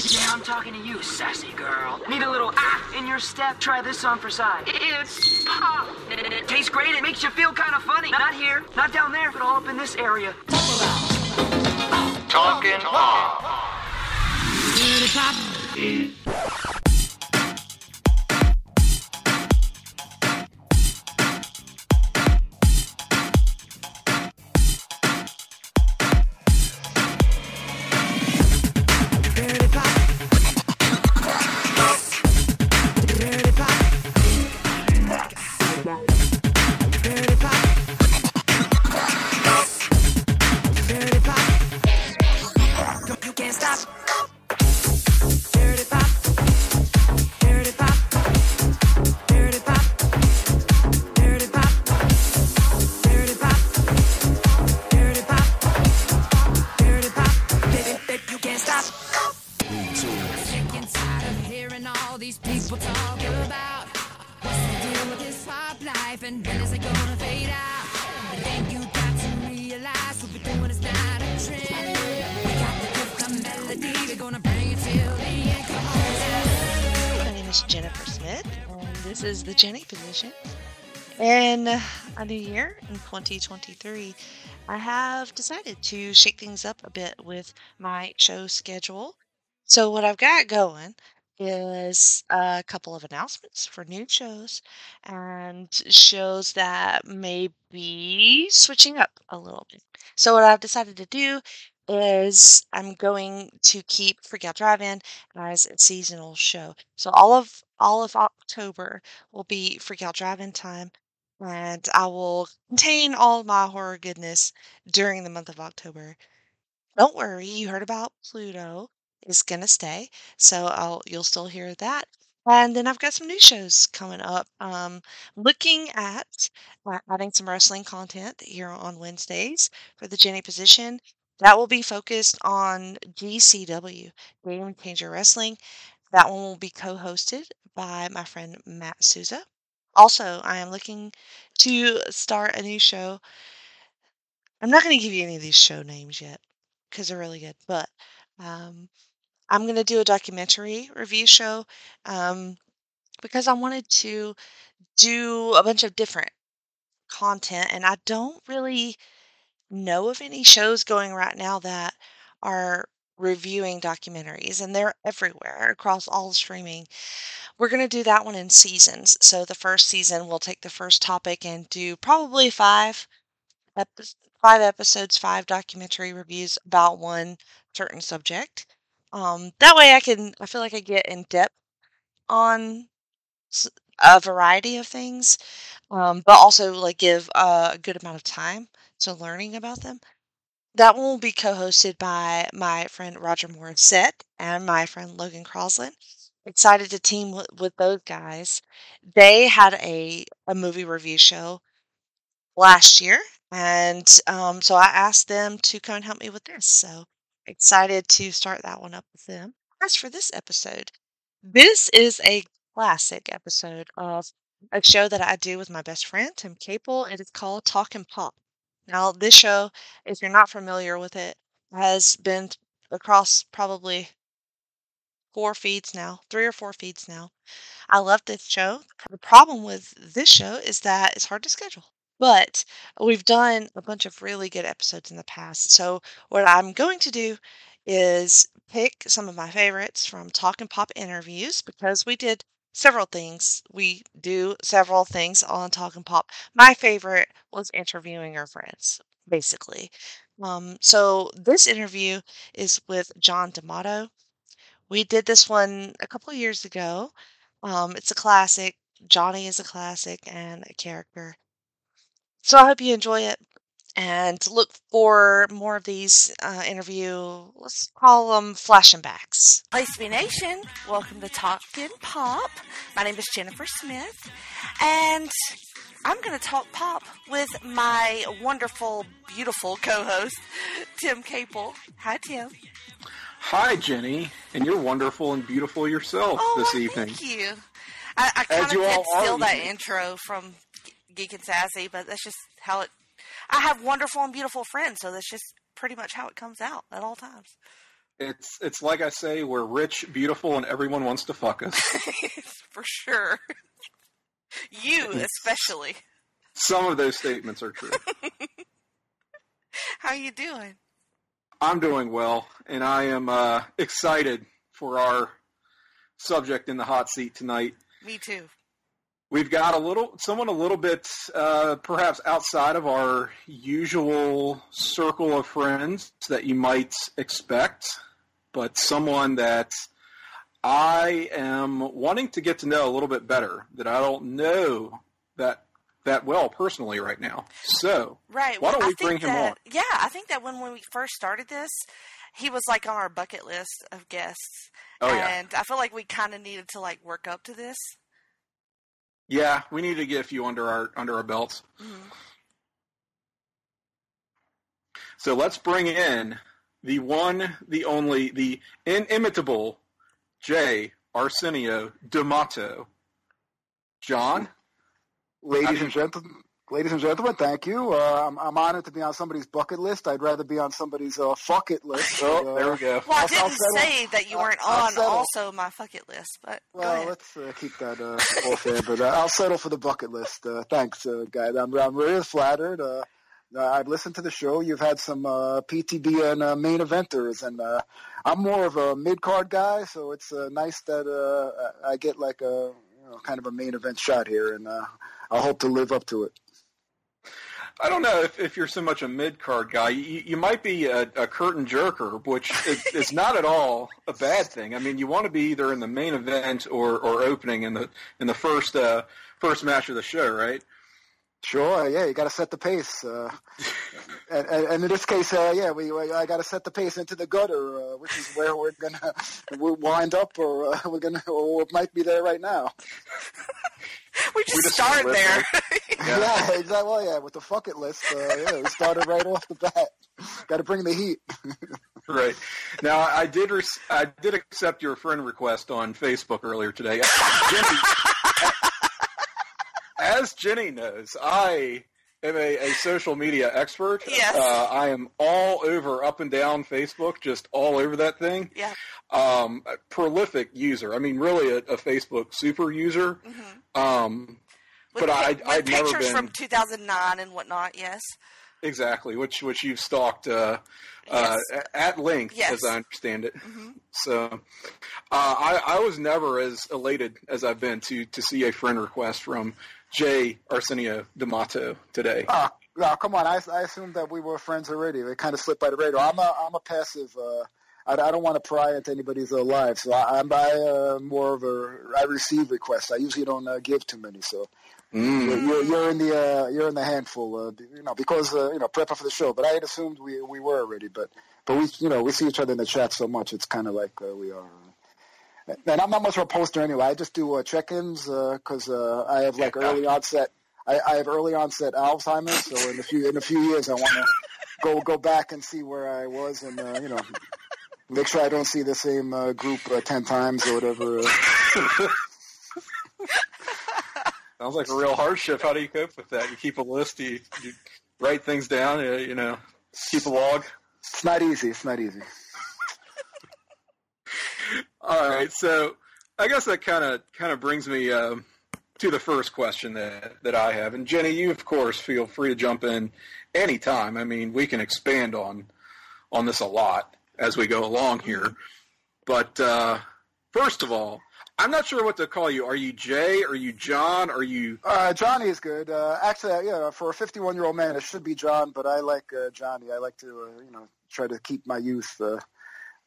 Hey, you! Yeah, I'm talking to you, sassy girl. Need a little ah in your step? Try this on for size. It's pop. It tastes great. It makes you feel kind of funny. Not here, not down there, but all up in this area. Talking Pop. You a new year, in 2023, I have decided to shake things up a bit with my show schedule. So, what I've got going is a couple of announcements for new shows and shows that may be switching up a little bit. So, what I've decided to do is I'm going to keep Freak Out Drive-In as a seasonal show. So all of all of October will be Freak Out Drive-In time, and I will contain all my horror goodness during the month of October. Don't worry, you heard about Pluto is gonna stay, so I'll you'll still hear that. And then I've got some new shows coming up. Um, looking at uh, adding some wrestling content here on Wednesdays for the Jenny position. That will be focused on GCW, Game Changer Wrestling. That one will be co hosted by my friend Matt Souza. Also, I am looking to start a new show. I'm not going to give you any of these show names yet because they're really good, but um, I'm going to do a documentary review show um, because I wanted to do a bunch of different content, and I don't really know of any shows going right now that are reviewing documentaries, and they're everywhere across all streaming. We're going to do that one in seasons. So the first season, we'll take the first topic and do probably five, epi- five episodes, five documentary reviews about one certain subject. Um, that way, I can I feel like I get in depth on a variety of things, um, but also like give a good amount of time to learning about them. That one will be co-hosted by my friend Roger Morissette and my friend Logan Crosland. Excited to team with, with those guys. They had a, a movie review show last year, and um, so I asked them to come and help me with this. So excited to start that one up with them. As for this episode, this is a classic episode of a show that I do with my best friend Tim Capel. It is called Talk'n Pop. Now, this show, if you're not familiar with it, has been across probably four feeds now, three or four feeds now. I love this show. The problem with this show is that it's hard to schedule. But we've done a bunch of really good episodes in the past. So, what I'm going to do is pick some of my favorites from Talk'n Pop interviews because we did several things. We do several things on Talk'n Pop. My favorite was interviewing our friends, basically. Um, so, this interview is with John D'Amato. We did this one a couple years ago. Um, it's a classic. Johnny is a classic and a character. So I hope you enjoy it. And look for more of these uh, interview. Let's call them flashing backs. Place to Be Nation, welcome to Talkin' Pop. My name is Jennifer Smith, and I'm going to talk pop with my wonderful, beautiful co-host, Tim Capel. Hi, Tim. Hi, Jenny, and you're wonderful and beautiful yourself Oh, this well, evening. thank you. I, I kind of you did steal that evening. intro from Geek and Sassy, but that's just how it. I have wonderful and beautiful friends, so that's just pretty much how it comes out at all times. It's it's like I say, we're rich, beautiful, and everyone wants to fuck us. For sure. you especially. Some of those statements are true. How you doing? I'm doing well, and I am uh, excited for our subject in the hot seat tonight. Me too. We've got a little someone a little bit uh, perhaps outside of our usual circle of friends that you might expect, but someone that I am wanting to get to know a little bit better that I don't know that that well personally right now. So Right. Why don't we I think bring him that, on? Yeah, I think that when, when we first started this, he was like on our bucket list of guests. Oh, yeah. And I feel like we kind of needed to like work up to this. Yeah, we need to get a few under our under our belts. Mhm. So let's bring in the one, the only, the inimitable J. Arsenio D'Amato. John, Ladies and gentlemen, ladies and gentlemen, thank you. Uh, I'm, I'm honored to be on somebody's bucket list. I'd rather be on somebody's uh, fuck it list. oh, uh, there we go. Well, I I'll- I'll didn't settle. say that you weren't I'll on settle. also my fucket list, but go Well, ahead. let's uh, keep that uh, off air, but uh, I'll settle for the bucket list. Uh, thanks, uh, guys. I'm, I'm really flattered. Uh, uh, I've listened to the show. You've had some uh, PTBN uh, main eventers, and uh, I'm more of a mid card guy, so it's uh, nice that uh, I I get like a you know, kind of a main event shot here, and uh, I hope to live up to it. I don't know if, if you're so much a mid card guy. You, you might be a, a curtain jerker, which is, is not at all a bad thing. I mean, you want to be either in the main event or, or opening in the in the first uh, first match of the show, right? Sure, yeah, you got to set the pace, uh, and, and, and in this case, uh, yeah, we, we I got to set the pace into the gutter, uh, which is where we're gonna we wind up, or uh, we're gonna, or might be there right now. we just just start there. Yeah, exactly. Well, yeah, with the fuck it list, uh, yeah, we started right off the bat. got to bring the heat. Right. Now, I did rec- I did accept your friend request on Facebook earlier today. Jenny, as Jenny knows, I am a, a social media expert. Yes. Uh, I am all over up and down Facebook, just all over that thing. yeah. Um, prolific user. I mean, really a, a Facebook super user. Um, With, But I- I'd never pictures been- from 2009 and whatnot, yes. Exactly, which which you've stalked uh, uh, at length, Yes. as I understand it. Mhm. So, uh, I I was never as elated as I've been to to see a friend request from Jay Arsenio D'Amato today. Ah, no, come on. I, I assumed that we were friends already. It kind of slipped by the radar. I'm a I'm a passive. Uh, I, I don't want to pry into anybody's uh, lives, so I, I'm I, uh, more of a I receive requests. I usually don't uh, give too many, so Mm. you're, you're, you're in the uh, you're in the handful, uh, you know, because uh, you know prepping for the show. But I had assumed we we were already, but but we you know we see each other in the chat so much, it's kind of like uh, we are. Uh, and I'm not much of a poster anyway. I just do uh, check-ins because uh, I have like early onset. I, I have early onset Alzheimer's, so in a few in a few years, I want to go go back and see where I was, and uh, you know, make sure I don't see the same uh, group uh, ten times or whatever. Uh, Sounds like a real hardship. How do you cope with that? You keep a list. You, you write things down. You, you know, keep a log. it's not easy. It's not easy. All right, so I guess that kind of kind of brings me um, to the first question that that I have, and Jenny, you of course feel free to jump in anytime. I mean, we can expand on on this a lot as we go along here. But uh, first of all, I'm not sure what to call you. Are you Jay? Are you John? Are you? Uh, Johnny is good. Uh, actually, uh, yeah, for a 51 year old man, it should be John, but I like uh, Johnny. I like to, uh, you know, try to keep my youth.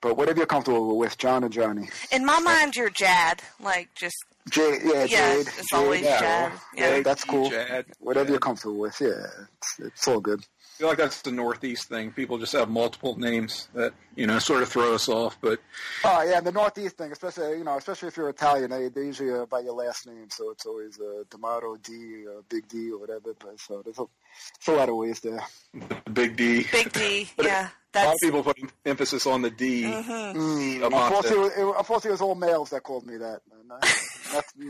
But whatever you're comfortable with, John or Johnny. In my mind, you're Jad. Like, just Jade, yeah, Yeah, Jade. it's Jade, always yeah. Jad. Yeah. that's cool. Jad, Whatever you're comfortable with, yeah, it's, it's all good. I feel like that's the Northeast thing. People just have multiple names that you know sort of throw us off. But Oh yeah, the Northeast thing, especially you know, especially if you're Italian, they, they usually uh, by your last name, so it's always uh, D'Amato D, uh, Big D, or whatever. But so there's a, there's a lot of ways there. Big D. Big D. But Yeah. a lot of people put emphasis on the D. Mm, Amate. unfortunately, it, was- it, unfortunately, it was all males that called me that. And,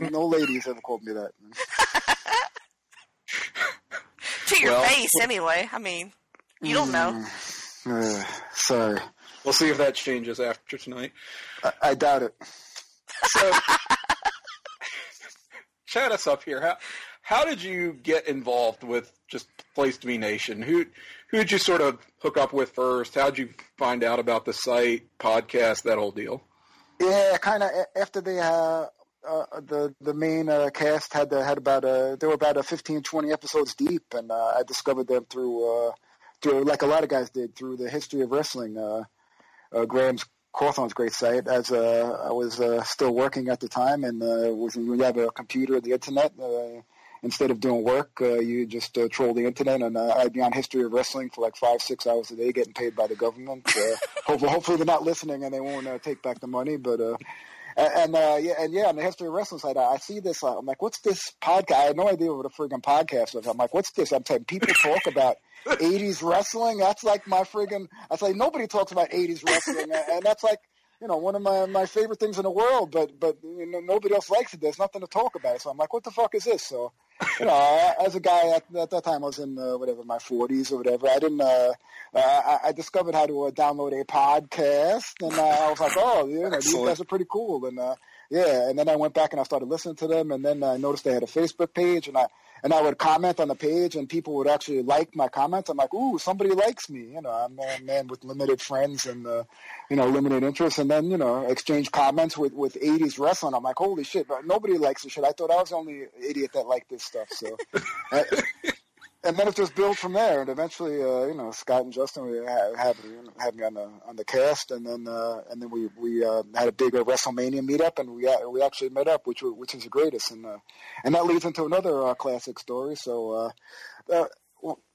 not, no ladies ever called me that. to your Well- face anyway. I mean, you don't know. Uh, sorry, We'll see if that changes after tonight. I, I doubt it. So, chat us up here. How how did you get involved with just Place to Be Nation? Who who did you sort of hook up with first? How did you find out about the site, podcast, that whole deal? Yeah, kind of after they uh, uh, the the main uh, cast had uh, had about uh they were about a 15, 20 episodes deep, and uh, I discovered them through uh, through like a lot of guys did through the history of wrestling. Uh, uh, Graham's Cawthon's great site. As uh, I was uh, still working at the time, and uh, was when you have a computer, the internet. Uh, Instead of doing work, uh, you just uh, troll the internet, and uh, I'd be on History of Wrestling for like five, six hours a day, getting paid by the government. Uh, hopefully, hopefully they're not listening and they won't uh, take back the money. But uh, and, and uh, yeah, and yeah, on the History of Wrestling side, I, I see this. Uh, I'm like, what's this podcast? I had no idea what a friggin' podcast was. I'm like, what's this? I'm saying people talk about 80s wrestling. That's like my friggin'. I say like, nobody talks about 80s wrestling, and, and that's like. You know, one of my my favorite things in the world, but but you know, nobody else likes it. There's nothing to talk about. So I'm like, what the fuck is this? So you know, I- as a guy at, at that time, I was in uh, whatever my 40s or whatever. I didn't. Uh, uh, I, I discovered how to uh, download a podcast, and uh, I was like, oh, you know, these guys are pretty cool. And uh, yeah, and then I went back and I started listening to them, and then I noticed they had a Facebook page, and I and I would comment on the page, and people would actually like my comments. I'm like, ooh, somebody likes me. You know, I'm a man with limited friends and uh, you know limited interests, and then you know exchange comments with with 80s wrestling. I'm like, holy shit, but nobody likes this shit. I thought I was the only idiot that liked this stuff. So. and then it just built from there, and eventually, uh, you know, Scott and Justin we had, had, had me on the on the cast, and then uh, and then we we uh, had a big WrestleMania meetup, and we uh, we actually met up, which which is the greatest, and uh, and that leads into another uh, classic story. So. Uh, uh,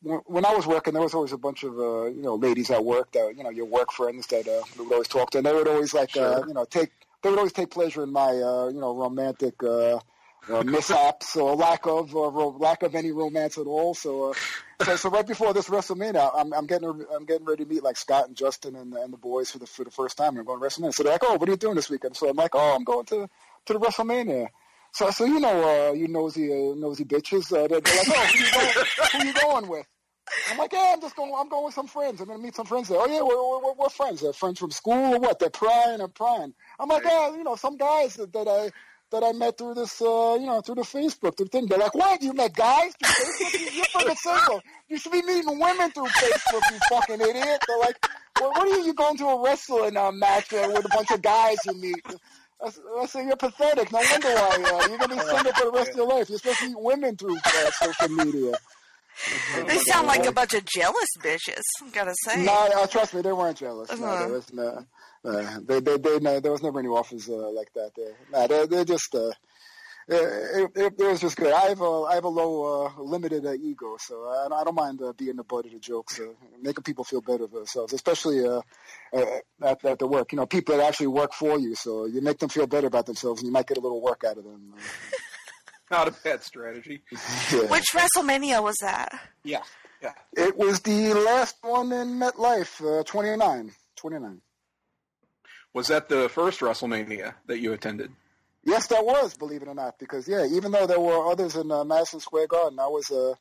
when I was working, there was always a bunch of uh, you know ladies at work that you know your work friends that uh, we would always talk to, and they would always like uh, Sure. you know take they would always take pleasure in my uh, you know romantic uh, uh, mishaps or lack of or ro- lack of any romance at all. So, uh, so so right before this WrestleMania, I'm, I'm getting I'm getting ready to meet like Scott and Justin and, and the boys for the for the first time. I'm going to WrestleMania. So they're like, oh, what are you doing this weekend? So I'm like, oh, I'm going to to the WrestleMania. So so you know uh, you nosy uh, nosy bitches. Uh, they're, they're like, oh, who you going, who you going with? I'm like, yeah, I'm just going. I'm going with some friends. I'm going to meet some friends there. Oh yeah, we're, we're, we're friends. They're friends from school or what? They're prying and prying. I'm like, yeah, you know, some guys that, that I that I met through this, uh, you know, through the Facebook through the thing. They're like, what? You met guys through Facebook? You- You're fucking single. You should be meeting women through Facebook. You fucking idiot. They're like, well, what are you? You going to a wrestling uh, match uh, with a bunch of guys you meet? I s- I say you're pathetic. No wonder why uh, you're gonna be single for the rest of your life. You're supposed to meet women through uh, social media. They sound like a bunch of jealous bitches. Gotta say. No, uh, trust me, they weren't jealous. No, Uh-huh. there was no, uh, they, they, they, no, there was never any offers uh, like that. There, no, they're, they're just. Uh, it, it, it was just good. I have a I have a low uh, limited uh, ego, so I, I don't mind uh, being the butt of the jokes, uh, making people feel better of themselves, especially uh, uh, at, at the work. You know, people that actually work for you, so you make them feel better about themselves, and you might get a little work out of them. Not a bad strategy. Yeah. Which WrestleMania was that? Yeah, yeah. It was the last one in MetLife, uh, 29. 29. Was that the first WrestleMania that you attended? Yes, that was, believe it or not, because yeah, even though there were others in uh, Madison Square Garden, I was uh,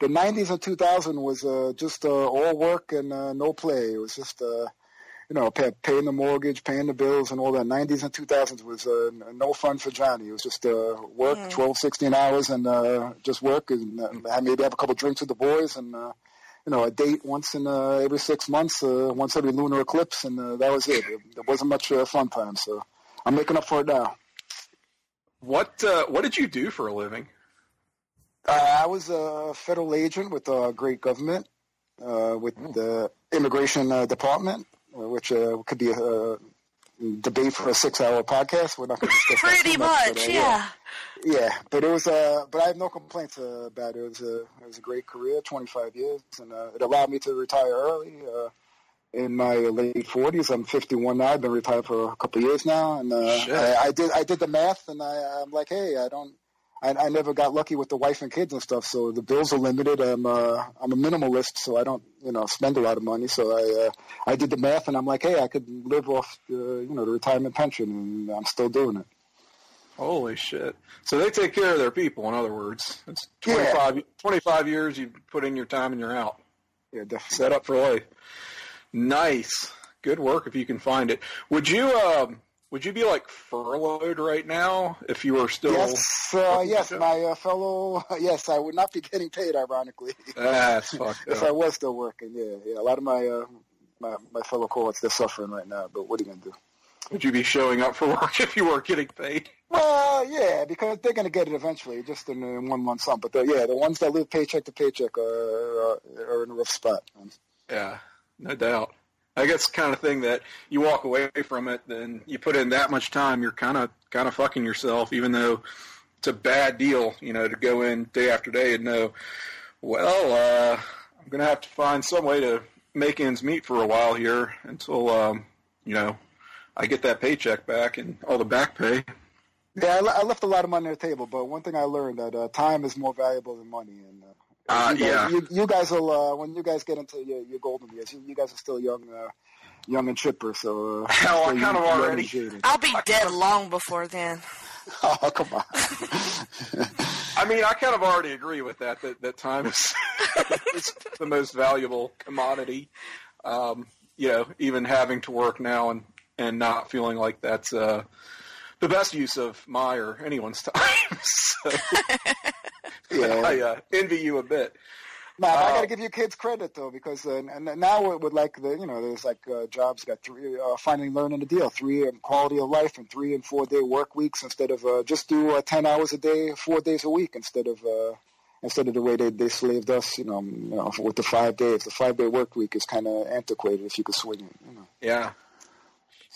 the '90s and 2000 was uh, just uh, all work and uh, no play. It was just uh, you know pay, paying the mortgage, paying the bills, and all that. '90s and 2000s was uh, no fun for Johnny. It was just uh, work, 12, 16 hours, and uh, just work, and uh, maybe have a couple drinks with the boys, and uh, you know a date once in uh, every six months, uh, once every lunar eclipse, and uh, that was it. It, it wasn't much uh, fun time, so I'm making up for it now. What uh, What did you do for a living? Uh, I was a federal agent with the great government, uh, with the immigration uh, department, which uh, could be uh, debate for a six-hour podcast. We're not going to discuss that Pretty too much, much, but, uh, yeah. Yeah, but it was. Uh, but I have no complaints uh, about it. It was a it was a great career, 25 years, and uh, it allowed me to retire early. Uh, in my late 40s, I'm 51 now. I've been retired for a couple of years now, and uh, Shit. I, I did I did the math, and I, I'm like, hey, I don't. I, I never got lucky with the wife and kids and stuff, so the bills are limited. I'm uh, I'm a minimalist, so I don't you know spend a lot of money. So I uh, I did the math, and I'm like, hey, I could live off the, you know the retirement pension, and I'm still doing it. Holy shit! So they take care of their people. In other words, it's Yeah. 25, 25 years. You put in your time and you're out. Yeah, definitely. Set up for life. Nice, good work. If you can find it, would you um, would you be like furloughed right now if you were still? Yes, uh, yes, my uh, fellow. Yes, I would not be getting paid. Ironically, That's fucked if I was still working. Yeah, yeah. A lot of my uh, my my fellow cohorts they're suffering right now. But what are you gonna do? Would you be showing up for work if you weren't getting paid? Well, yeah, because they're gonna get it eventually, just in uh, one lump sum. But the, yeah, the ones that live paycheck to paycheck are, are, are in a rough spot. Yeah, no doubt. I guess kind of thing that you walk away from it, then you put in that much time, you're kind of kind of fucking yourself, even though it's a bad deal, you know, to go in day after day and know, well, uh, I'm gonna have to find some way to make ends meet for a while here until, um, you know, I get that paycheck back and all the back pay. Yeah, I, left a lot of money on the table, but one thing I learned that uh, time is more valuable than money. And uh, Uh, you guys, yeah. you, you guys will uh, when you guys get into your, your golden years. You, you guys are still young, uh, young and chipper. So uh, Hell, I kind of already. I'll be dead long before then. Oh come on! I mean, I kind of already agree with that. That, that time is, is the most valuable commodity. Um, you know, even having to work now and and not feeling like that's uh, the best use of my or anyone's time. so yeah, I uh, envy you a bit. Nah, but I Uh, got to give you kids credit though, because uh, now with, with like the you know there's like uh, jobs got three uh, finally learning the deal three um, quality of life and three and four day work weeks instead of uh, just do uh, ten hours a day four days a week instead of uh, instead of the way they they slaved us you know, um, you know with the five days the five day work week is kind of antiquated if you could swing it you know. Yeah,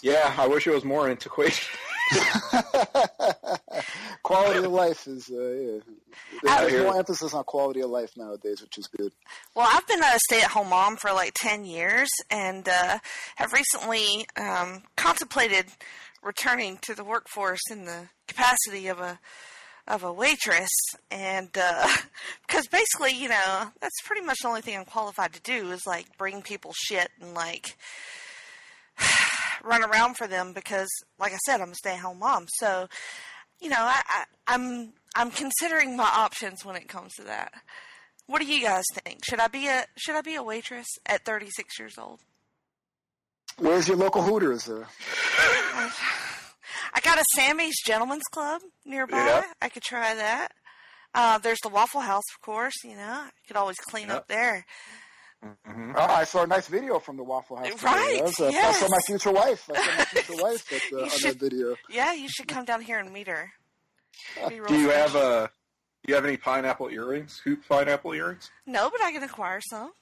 yeah. I wish it was more antiquated. quality of life is uh, yeah. There's more emphasis on quality of life nowadays, which is good. Well, I've been a stay-at-home mom for like ten years, and uh, have recently um, contemplated returning to the workforce in the capacity of a of a waitress, and uh, because basically, you know, that's pretty much the only thing I'm qualified to do is like bring people shit and like run around for them because, like I said, I'm a stay-at-home mom. So, you know, I, I, I'm I'm considering my options when it comes to that. What do you guys think? Should I be a should I be a waitress at 36 years old? Where's your local Hooters? Uh, I got a Sammy's Gentlemen's Club nearby. Yeah. I could try that. Uh, there's the Waffle House, of course. You know, I could always clean up there. Oh, I saw a nice video from the Waffle House. Right, uh, I saw my future wife. I saw my future wife at, uh, You on should- that video. Yeah, you should come down here and meet her. Do you fun. have uh, Do you have any pineapple earrings? Hoop pineapple earrings? No, but I can acquire some.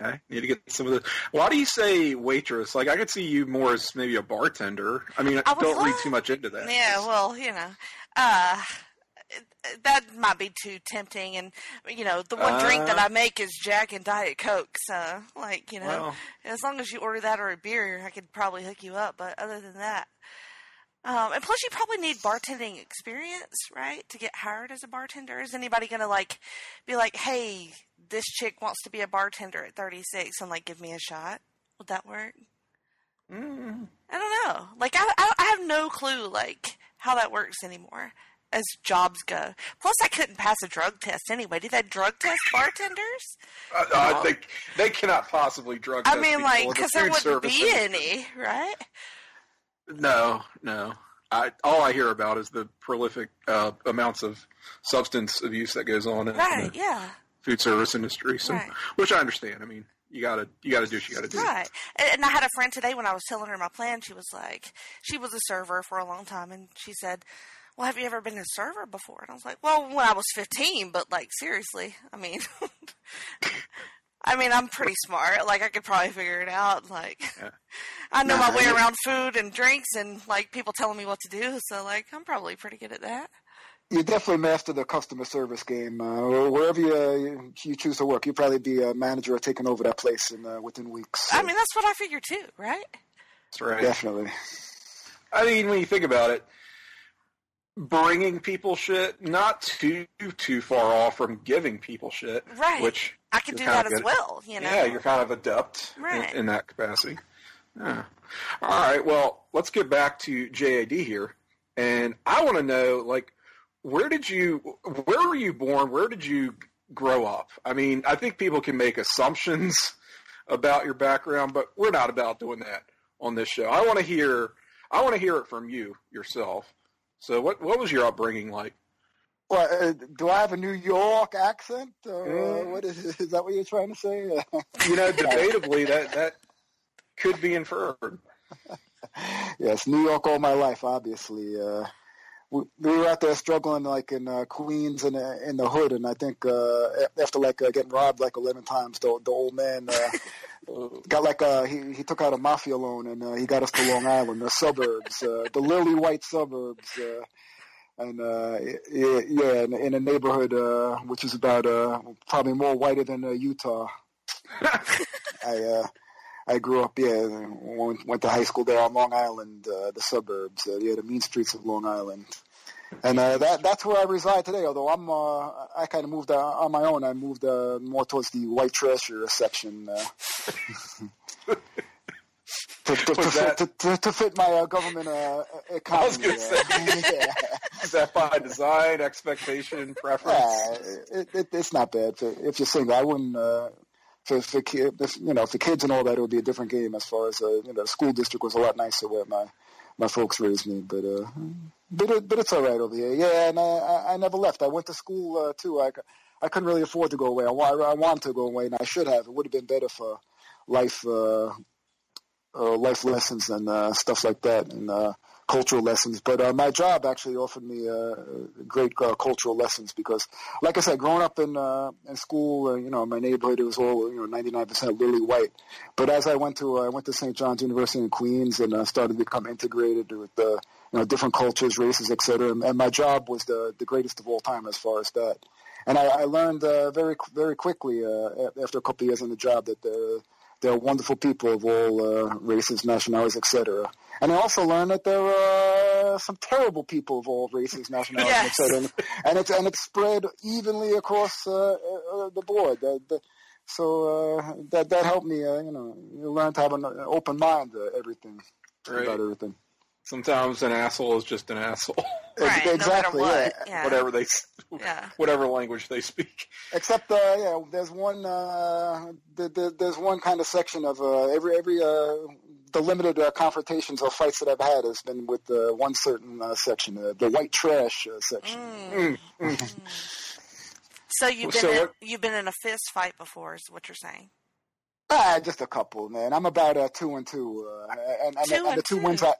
Okay, need to get some of the. Why do you say waitress? Like I could see you more as maybe a bartender. I mean, I don't read too much into that. Yeah, well, you know, uh, that might be too tempting. And you know, the one drink that Uh. I make is Jack and Diet Coke. So, like, you know, Well. as long as you order that or a beer, I could probably hook you up. But other than that, um, and plus, you probably need bartending experience, right, to get hired as a bartender. Is anybody gonna like be like, "Hey, this chick wants to be a bartender at 36 and like give me a shot"? Would that work? Mm. I don't know. Like I, I, I have no clue like how that works anymore as jobs go. Plus, I couldn't pass a drug test anyway. Do they drug test bartenders? I, I think they cannot possibly drug. I test mean, like in the because there wouldn't service be industry. any, right? No, no. I all I hear about is the prolific uh, amounts of substance abuse that goes on in Right? the Yeah. food service industry. So, Right. which I understand. I mean, you gotta you gotta do what you gotta do. Right. And, and I had a friend today when I was telling her my plan. She was like, she was a server for a long time, and she said, "Well, have you ever been a server before?" And I was like, "Well, when I was 15, but like seriously, I mean." I mean, I'm pretty smart. Like, I could probably figure it out. Like, Yeah. I know Nah, my way you- around food and drinks and, like, people telling me what to do. So, like, I'm probably pretty good at that. You definitely master the customer service game. Uh, wherever you, uh, you you choose to work, you'll probably be a manager or taking over that place in uh, within weeks. I mean, that's what I figured too, right? That's right. definitely. I mean, when you think about it, bringing people shit not too too far off from giving people shit, Right. Which I can do that as good- well, you know? Yeah, you're kind of adept in- in, that capacity. Yeah. All right. Well, let's get back to JAD here, and I want to know, like, where did you, where were you born? Where did you grow up? I mean, I think people can make assumptions about your background, but we're not about doing that on this show. I want to hear, I want to hear it from you yourself. So, what what was your upbringing like? Well, uh, do I have a New York accent? Or, uh, what is, is that what you're trying to say? You know, debatably, that that could be inferred. yes, New York all my life, obviously. Uh, we were out there struggling like in uh, Queens and in, in the hood, and I think uh, after like uh, getting robbed like eleven times, the the old man uh, got like uh, he he took out a mafia loan and uh, he got us to Long Island, the suburbs, uh, the lily white suburbs. Uh, and uh, yeah, yeah, in, in a neighborhood uh, which is about uh, probably more whiter than uh, Utah. I uh, I grew up, yeah, went, went to high school there on Long Island, uh, the suburbs, uh, yeah, the mean streets of Long Island, and uh, that that's where I reside today. Although I'm, uh, I kind of moved uh, on my own. I moved uh, more towards the white trash uh, section. Uh, To, to, to, fit, to, to, to fit my uh, government uh, economy. was gonna uh, yeah. Is that by design, expectation, preference? Yeah, it, it, it's not bad. If, you're single, I wouldn't. Uh, for for if, you know, for kids and all that, it would be a different game. As far as uh, you know, the school district was a lot nicer where my my folks raised me, but uh, but it, but it's all right over here. Yeah, and I, I, never left. I went to school uh, too. I, I couldn't really afford to go away. I, I wanted to go away, and I should have. It would have been better for life uh, uh, life lessons and uh, stuff like that, and uh, cultural lessons. But uh, my job actually offered me uh, great uh, cultural lessons because, like I said, growing up in uh, in school, uh, you know, my neighborhood it was all you know ninety nine percent literally white. But as I went to uh, I went to St. John's University in Queens and uh, started to become integrated with uh, you know different cultures, races, etc. And, and my job was the the greatest of all time as far as that. And I, I learned uh, very very quickly uh, after a couple of years on the job that there there are wonderful people of all uh, races, nationalities, etc. And I also learned that there are some terrible people of all races, nationalities, Yes. etc. And, and it's and it's spread evenly across uh, uh, the board. That, that, so uh, that that helped me. Uh, you know, you learn to have an open mind. Uh, everything Right. about everything. Sometimes an asshole is just an asshole. Right, exactly. no what. yeah. Yeah. whatever they, Yeah. whatever language they speak. Except, uh, yeah, there's one. Uh, the, the, there's one kind of section of uh, every every uh, the limited uh, confrontations or fights that I've had has been with uh, one certain uh, section, uh, the white trash uh, section. Mm. So you've been So in, what- you've been in a fist fight before, is what you're saying? Ah, just a couple, man. I'm about uh, two and two, uh, and, and, Two and, the two two. wins I.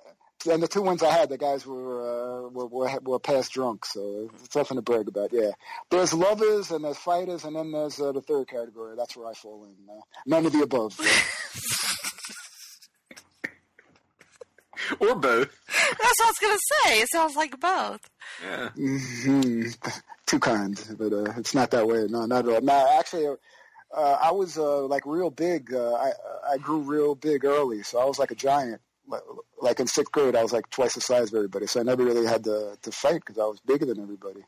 And the two wins I had, the guys were uh, were, were were past drunk, so it's nothing to brag about. Yeah, there's lovers and there's fighters, and then there's uh, the third category. That's where I fall in. Uh, none of the above. Or both. That's what I was gonna say. It sounds like both. Yeah. hmm Too kind, but uh, it's not that way. No, not at all. No, actually, uh, I was uh, like real big. Uh, I I grew real big early, so I was like a giant. Like- Like in sixth grade, I was like twice the size of everybody, so I never really had to to fight because I was bigger than everybody.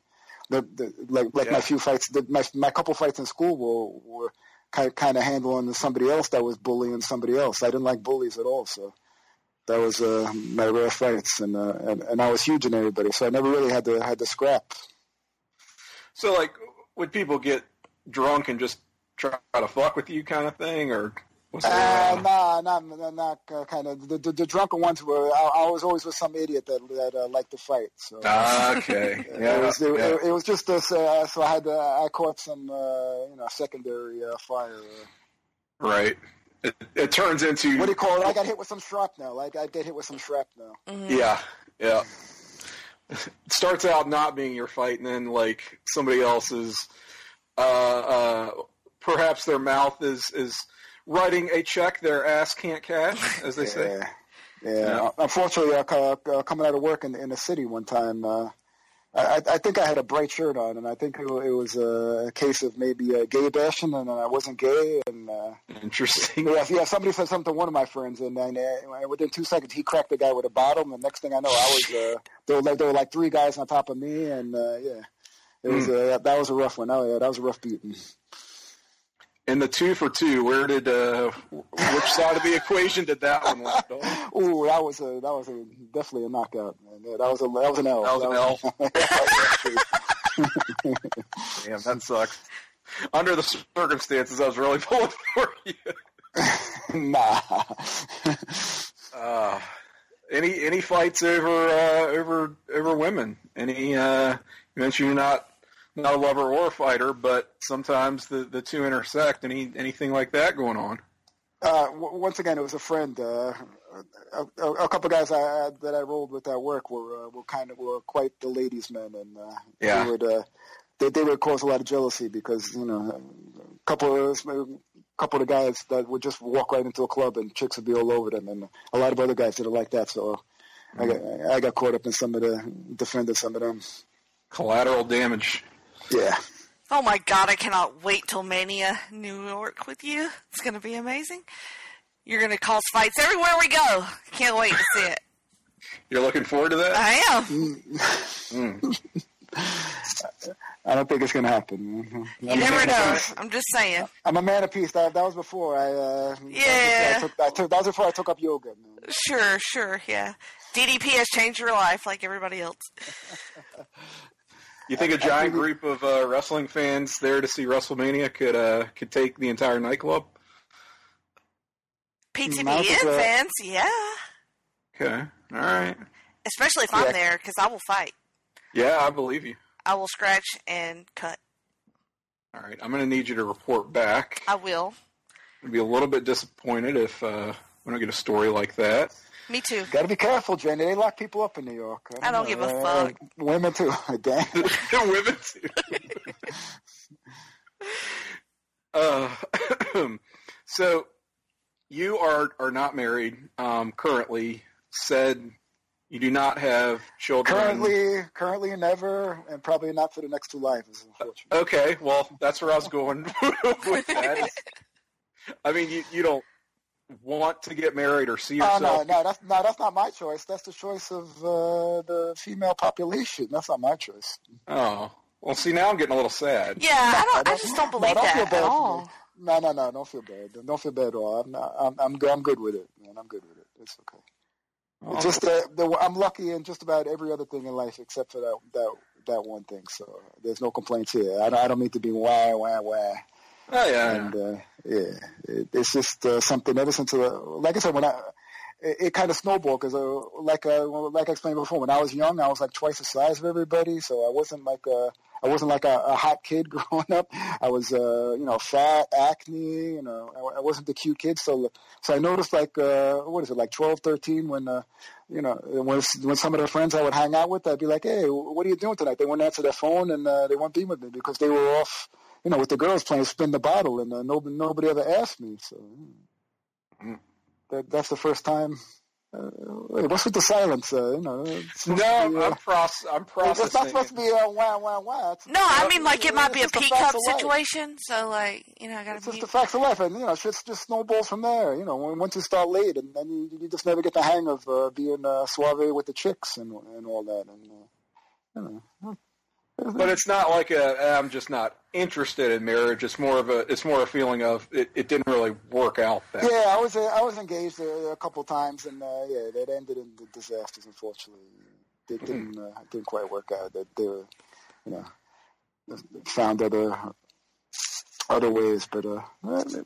The, the, like like my few fights, the, my my couple fights in school were were kind of, kind of handling somebody else that was bullying somebody else. I didn't like bullies at all, so that was uh, my rare fights, and, uh, and and I was huge in everybody, so I never really had to had to scrap. So, like, would people get drunk and just try to fuck with you, kind of thing, or Uh, that? nah, not not, not uh, kind of the, the the drunken ones were. I, I was always with some idiot that that uh, liked to fight. So Ah, okay. Yeah. it was it, yeah. it, it was just this. Uh, so I had to, I caught some uh, you know secondary uh, fire. Uh, right. It, it turns into what do you call it? I got hit with some shrapnel. Like I get hit with some shrapnel. Yeah, yeah. It starts out not being your fight, and then like somebody else's uh, uh, perhaps their mouth is is writing a check their ass can't cash, as they say. Yeah, yeah. Unfortunately, uh, co- uh, coming out of work in, in the city one time, uh, I, I think I had a bright shirt on, and I think it, was a case of maybe a gay bashing, and I wasn't gay, and uh, Interesting. yeah, yeah. Somebody said something to one of my friends, and then uh, within two seconds, he cracked the guy with a bottle, and the next thing I know, I was uh, there were like there were like three guys on top of me, and uh, yeah, it was uh, that was a rough one. Oh yeah, that was a rough beating. And the two for two, where did uh, which side of the equation did that one land on? Ooh, that was a that was a definitely a knockout. Man. Yeah, that was a that was an L. That was an L. Damn, that sucks. Under the circumstances, I was really pulling for you. nah. Uh, any any fights over uh, over over women? Any uh, you mentioned you're not not a lover or a fighter, but sometimes the, the two intersect. Any anything like that going on? Uh, w- once again, it was a friend. Uh, a, a, a couple guys I, that I rolled with at work were uh, were kind of were quite the ladies' men, and uh, Yeah. they would uh, they, they would cause a lot of jealousy because you know a couple of a couple of the guys that would just walk right into a club and chicks would be all over them, and a lot of other guys didn't like that. So I got I got caught up in some of the defended some of them. Collateral damage. Yeah. Oh my god, I cannot wait till Mania New York with you. It's going to be amazing. You're going to cause fights everywhere we go. Can't wait to see it. You're looking forward to that? I am. Mm. I don't think it's gonna happen. You never know. I'm just saying. I'm a man of peace. That, that was before I. Uh, Yeah. I took, I took, that was before I took up yoga. Man. Sure, sure, yeah. DDP has changed your life like everybody else. You think a giant group of uh, wrestling fans there to see WrestleMania could uh, could take the entire nightclub? PTBN I think, fans, yeah. Okay, all right. Especially if I'm there, because I will fight. Yeah, I believe you. I will scratch and cut. All right, I'm going to need you to report back. I will. I'd be a little bit disappointed if uh, we don't get a story like that. Me too. Got to be careful, Jenny. They lock people up in New York. I don't give a Uh, fuck. Women too. Damn. Women too. uh, so you are are not married um, currently. Said you do not have children. currently, currently, never, and probably not for the next two lives. Unfortunately. Okay, well, that's where I was going with that. I mean, you, you don't want to get married or see Oh yourself. no, no, that's no, that's not my choice. That's the choice of uh, the female population. That's not my choice. Oh, well, see, now I'm getting a little sad. Yeah, I don't. I just don't No, believe don't feel that bad at all. No, no, no, don't feel bad. Don't feel bad at all. I'm, not, I'm, I'm, good, I'm good with it, man. I'm good with it. It's okay. Oh, It's just that the, I'm lucky in just about every other thing in life except for that that that one thing. So there's no complaints here. I don't, I don't mean to be wah wah wah. Oh yeah, And uh, yeah, it, it's just uh, something. Ever since, uh, like I said, when I it, it kind of snowballed because, uh, like uh, like I explained before, when I was young, I was like twice the size of everybody. So I wasn't like a I wasn't like a, a hot kid growing up. I was, uh, you know, fat, acne. You know, I, I wasn't the cute kid. So, so I noticed like, uh, what is it, like 12, 13, when, uh, you know, when when some of the friends I would hang out with, I'd be like, hey, what are you doing tonight? They wouldn't answer their phone and uh, they wouldn't be with me because they were off, you know, with the girls playing spin the bottle, and uh, nobody nobody ever asked me. So Mm. that that's the first time. Uh, wait, what's with the silence? Uh, you know, it's no, be, uh, I'm proce- I'm it's not supposed to be a wah wah wah. It's, No, I mean like it might be a it's just peak the facts cup of life. situation. So like you know, I gotta It's just the facts of life, and you know, shit just snowballs from there. You know, when, once you start late, and then you, you just never get the hang of uh, being uh, suave with the chicks and and all that. And uh, you know, But it's not like a I'm just not interested in marriage. It's more of a it's more a feeling of it, it didn't really work out that. yeah, I was uh, I was engaged a, a couple times, and uh, yeah, that ended in the disasters. Unfortunately, it didn't uh, didn't quite work out. That they were, you know, found other other ways, but uh,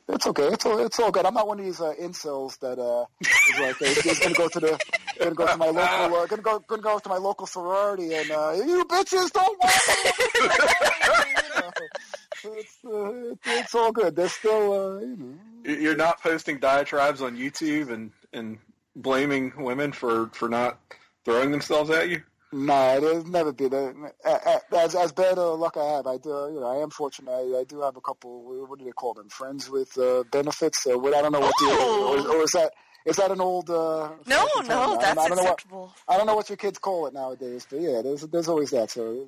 it's okay. It's all it's all good. I'm not one of these uh, incels that uh, is like uh, is gonna go to the gonna go to my local uh, gonna go gonna go to my local sorority and uh, you bitches don't want me. It's, uh, it's all good. They're still uh, you know. You're not posting diatribes on YouTube and and blaming women for for not throwing themselves at you. No, has never been. Uh, as as bad a luck I have, I do. You know, I am fortunate. I, I do have a couple. What do they call them? Friends with uh, benefits. Uh, what I don't know what Oh. the or, or is that is that an old? Uh, No, no, I- that's I don't know what. I don't know what your kids call it nowadays, but yeah, there's there's always that. So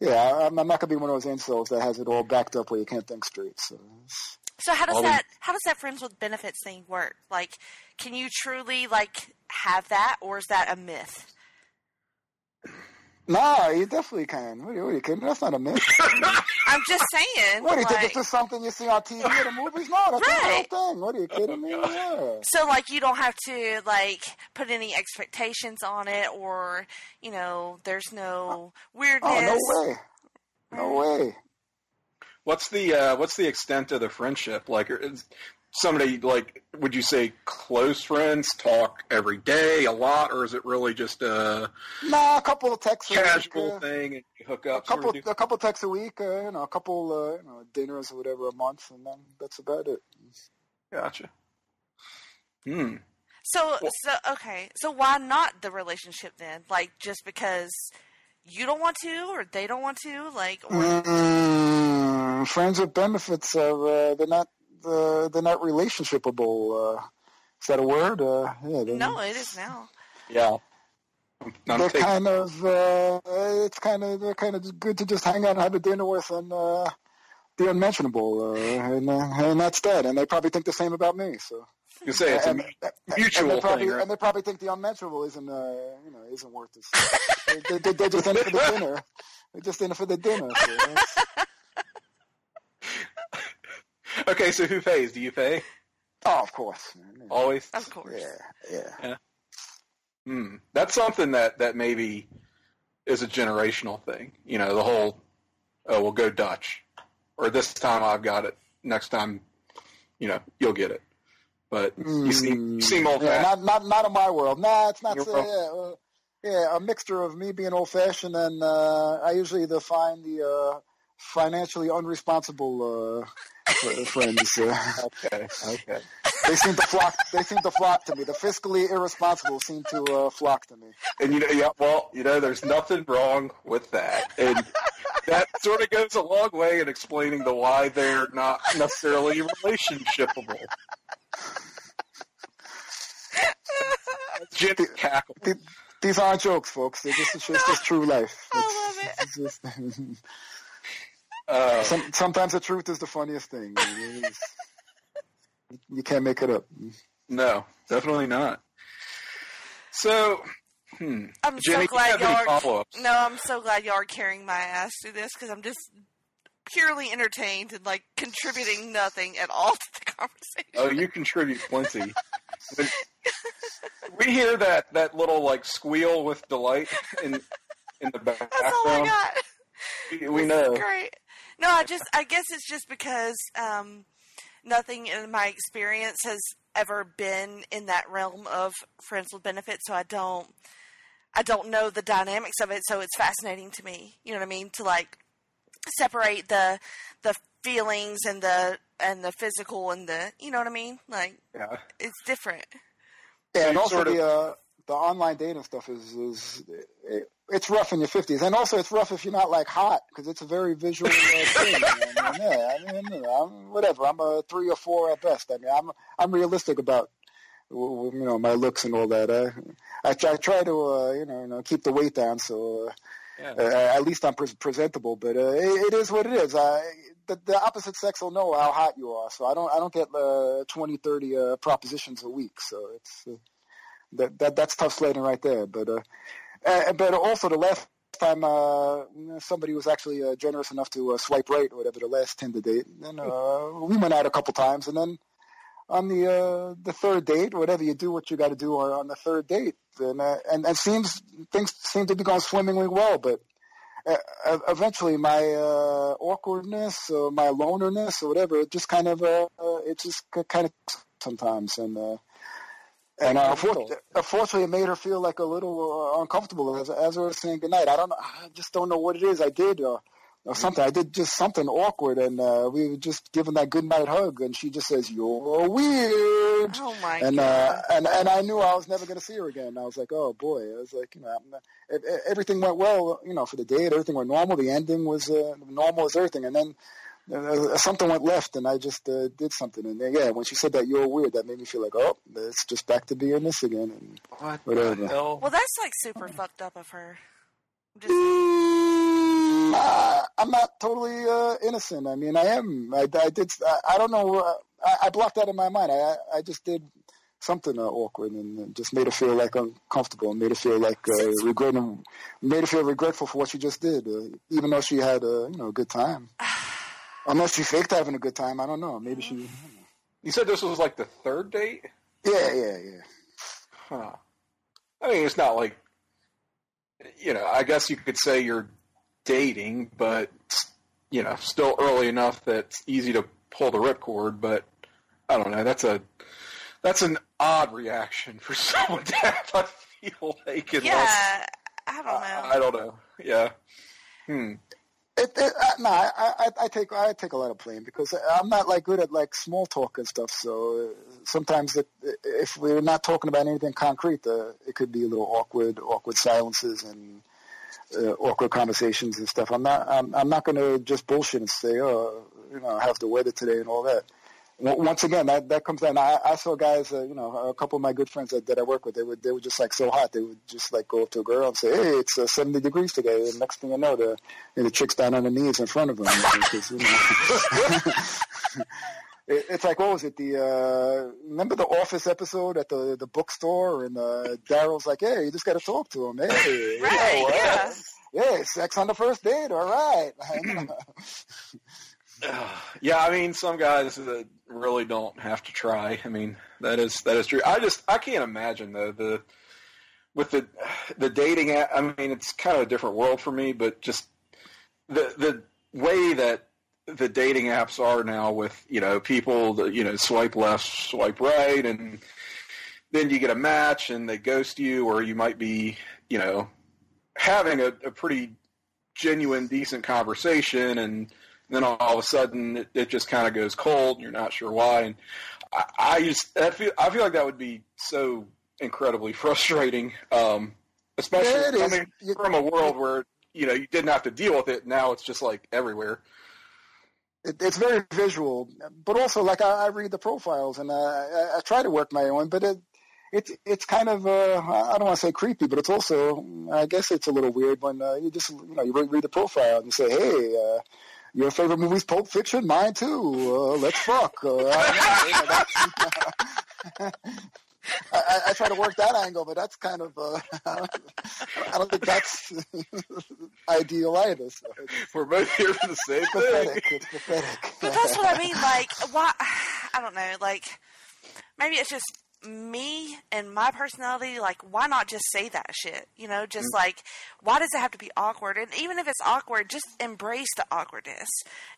yeah, I'm, I'm not gonna be one of those incels that has it all backed up where you can't think straight. So So how does All that how does that friends with benefits thing work? Like, can you truly like have that, or is that a myth? Nah, you definitely can. What are you, what are you kidding? That's not a myth. I'm just saying. What do you think? like- It's just something you see on TV or the movies? No, that's Right. a real thing. What are you kidding me? Yeah. So like you don't have to like put any expectations on it or you know there's no weirdness. Oh no way, no way. What's the uh, what's the extent of the friendship? Like, is somebody like would you say close friends talk every day a lot, or is it really just a Nah, a couple of texts. a week, casual uh, thing and you hook A up? sort couple, of a couple texts a week. Uh, you know, a couple, uh, you know, dinners or whatever a month, and then that's about it. Gotcha. Hmm. So so okay. So why not the relationship then? Like just because you don't want to or they don't want to? Like or Mm, friends with benefits are uh, they're not uh, they're not relationshipable. Uh, is that a word? Uh, yeah, no, it is now. Yeah. I'm, I'm they're taking- kind of uh, it's kind of they're kind of good to just hang out and have a dinner with and uh, the unmentionable, uh, and uh, and that's that. And they probably think the same about me. So you say it's a and, mu- and mutual they probably thing, right? and they probably think the unmentionable isn't uh, you know isn't worth this. they, they, they're just in it for the dinner. They're just in it for the dinner. So that's- Okay, so who pays? Do you pay? oh, of course. man. Always. Of course. Yeah, yeah. Hmm. That's something that that maybe is a generational thing. You know, the whole oh, we'll go Dutch, or this time I've got it. Next time, you know, you'll get it. But you seem you seem old Mm. Yeah, fashioned. not not not in my world. Nah, it's not. Your So, world. yeah, uh, yeah, a mixture of me being old fashioned and uh, I usually define the uh, financially unresponsible uh, fr- friends. Uh, Okay, okay. they seem to flock. They seem to flock to me. The fiscally irresponsible seem to uh, flock to me. And you know, yeah, well, you know, there's nothing wrong with that, and that sort of goes a long way in explaining the why they're not necessarily relationshipable. Jim cackle. Th- These aren't jokes, folks. They're just, it's just, it's true life. I love it. it's just- Uh, some, sometimes the truth is the funniest thing. It's- you can't make it up. no, definitely not. So, hmm. I'm Jenny, so glad you have y'all are. No, I'm so glad y'all are carrying my ass through this because I'm just purely entertained and like contributing nothing at all to the conversation. Oh, you contribute plenty. We hear that that little like squeal with delight in in the background. That's all I got. We, we know. great. No, I just I guess it's just because um, nothing in my experience has ever been in that realm of friends with benefits, so I don't I don't know the dynamics of it. So it's fascinating to me. You know what I mean? To like separate the the feelings and the and the physical and the you know what I mean? Like Yeah. it's different. Yeah, and also sort of- the uh, the online dating stuff is is it, it's rough in your fifties, and also it's rough if you're not like hot because it's a very visual uh, thing. I mean, yeah, I mean, I'm, whatever. I'm a three or four at best. I mean, I'm I'm realistic about you know my looks and all that. I I try, I try to uh, you know you know keep the weight down so. Uh, Yeah. uh, at least I'm pre- presentable, but uh, it, it is what it is. I, the, the opposite sex will know how hot you are, so I don't I don't get uh, 20, 30 uh, propositions a week. So it's uh, that, that that's tough sledding right there. But uh, uh, but also the last time uh, somebody was actually uh, generous enough to uh, swipe right or whatever the last Tinder date, and uh, we went out a couple times, and then on the uh, the third date, whatever you do, what you got to do on, on the third date, and uh, and and seems things seem to be going swimmingly well, but. Uh, eventually, my uh, awkwardness, or my lonerness, or whatever, it just kind of, uh, it just kind of sometimes, and uh, and uh, unfortunately, unfortunately, it made her feel like a little uh, uncomfortable as as we were saying goodnight. I don't I just don't know what it is I did, or or something. I did just something awkward, and uh, we were just giving that good night hug, and she just says, "You're weird." Oh my and god. uh, and and I knew I was never going to see her again. I was like, oh boy. I was like, you know, everything went well, you know, for the date. Everything went normal. The ending was uh, normal as everything, and then. Uh, something went left, and I just uh, did something. And then, yeah, when she said that you're weird, that made me feel like, oh, it's just back to being this again. And What Whatever. the hell? well, that's like super fucked up of her. Just, Mm, uh, I'm not totally uh, innocent. I mean, I am. I, I did. I, I don't know. Uh, I, I blocked that in my mind. I, I just did something uh, awkward and uh, just made her feel like uncomfortable and made her feel like uh, regretting, made her feel regretful for what she just did, uh, even though she had a you know a good time. Unless she faked having a good time, I don't know. Maybe she. You said this was like the third date? Yeah, yeah, yeah. Huh. I mean, it's not like, you know, I guess you could say you're dating, but, you know, still early enough that it's easy to pull the ripcord, but I don't know. That's a, that's an odd reaction for someone to have, I feel like, unless, yeah, I don't know. I don't know. Yeah. Hmm. It, it, uh, no, I, I, I take I take a lot of blame because I'm not like good at like small talk and stuff. So uh, sometimes it, if we're not talking about anything concrete, uh, it could be a little awkward, awkward silences and uh, awkward conversations and stuff. I'm not I'm, I'm not going to just bullshit and say, oh, you know, how's the weather today and all that. Once again, that that comes down. I, I saw guys, uh, you know, a couple of my good friends that, that I work with. They would they were just like so hot. They would just like go up to a girl and say, "Hey, it's uh, 70 degrees today." And next thing you know, the and the chick's down on her knees in front of them. Because, you know. It- It's like what was it? The uh, remember the Office episode at the the bookstore, and uh, Daryl's like, "Hey, you just got to talk to him." Hey, Right, well, yeah. yeah, sex on the first date. All right. Yeah, I mean, some guys really don't have to try. I mean, that is that is true. I just I can't imagine though the with the the dating. app, I mean, it's kind of a different world for me, but just the the way that the dating apps are now with you know people that you know swipe left, swipe right, and then you get a match and they ghost you, or you might be you know having a, a pretty genuine, decent conversation, and then all of a sudden it, it just kind of goes cold, and you're not sure why. And I, I just that feel I feel like that would be so incredibly frustrating, um, especially is. coming You- from a world where you know you didn't have to deal with it. Now it's just like everywhere. it, it's very visual, but also like I, I read the profiles and uh, I, I try to work my own, but it it's it's kind of uh, I don't want to say creepy, but it's also I guess it's a little weird when uh, you just you know you read the profile and you say, hey. Uh, your favorite movie's Pulp Fiction, mine too. Uh, let's fuck. Uh, I, don't know, you know, that's- I, I, I try to work that angle, but that's kind of uh, I don't think that's ideal either. So it's We're both here for the same thing. pathetic. It's pathetic. But that's what I mean. Like, why? I don't know. Like, maybe it's just me and my personality. Like, why not just say that shit? You know, just mm. like, why does it have to be awkward? And even if it's awkward, just embrace the awkwardness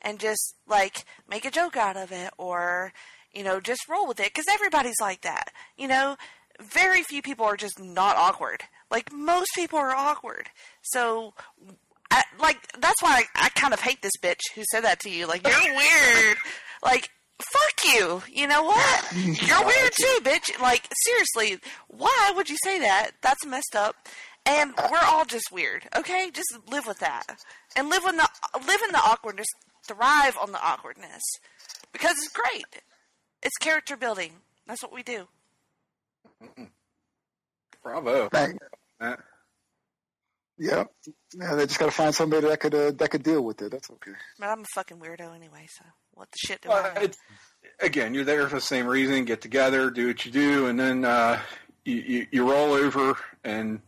and just like make a joke out of it, or you know, just roll with it because everybody's like that. You know, very few people are just not awkward. Like most people are awkward. So I, like that's why I, I kind of hate this bitch who said that to you. Like you're weird. Like fuck you. You know what? You're weird too, bitch. Like seriously, why would you say that? That's messed up. And we're all just weird. Okay, just live with that and live in the live in the awkwardness. Thrive on the awkwardness because it's great. It's character building. That's what we do. Bravo. Thank- Uh, Yeah, yeah. They just got to find somebody that could uh, that could deal with it. That's okay. But I'm a fucking weirdo anyway. So what the shit do Well, I again, you're there for the same reason. Get together, do what you do, and then uh, you, you you roll over and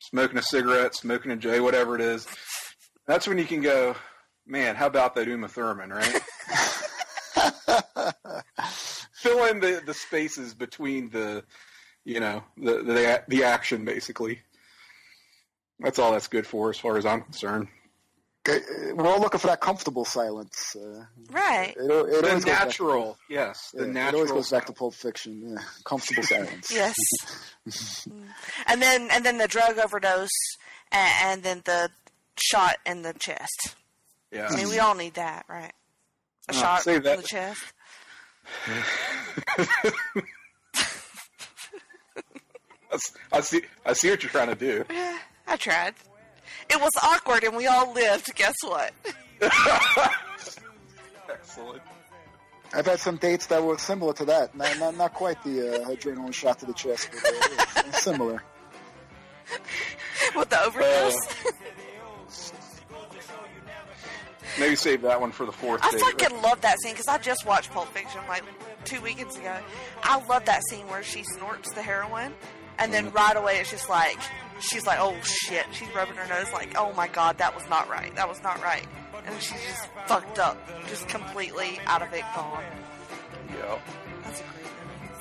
smoking a cigarette, smoking a J, whatever it is. That's when you can go, man. How about that Uma Thurman, right? Fill in the, the spaces between the, you know, the, the the action, basically. That's all that's good for, as far as I'm concerned. Okay, uh, We're all looking for that comfortable silence. Uh, right. it, al- it The always goes back- natural, yes, the yeah, It natural. always goes back to Pulp Fiction. Yeah, comfortable silence. Yes. Mm. and then and then the drug overdose and, and then the shot in the chest. Yeah. I mean, we all need that, right? A Oh, shot in the chest. I see. I see what you're trying to do. I tried. It was awkward, and we all lived. Guess what? Excellent. I've had some dates that were similar to that. Not not, not quite the uh, adrenaline shot to the chest, but uh, similar. With the overdose. Maybe save that one for the fourth I date. fucking love that scene because I just watched Pulp Fiction like two weekends ago. I love that scene where she snorts the heroin, and then right away it's just like she's like, "Oh shit!" She's rubbing her nose like, "Oh my god, that was not right. That was not right." And she's just fucked up, just completely out of it, gone. Yeah. That's a great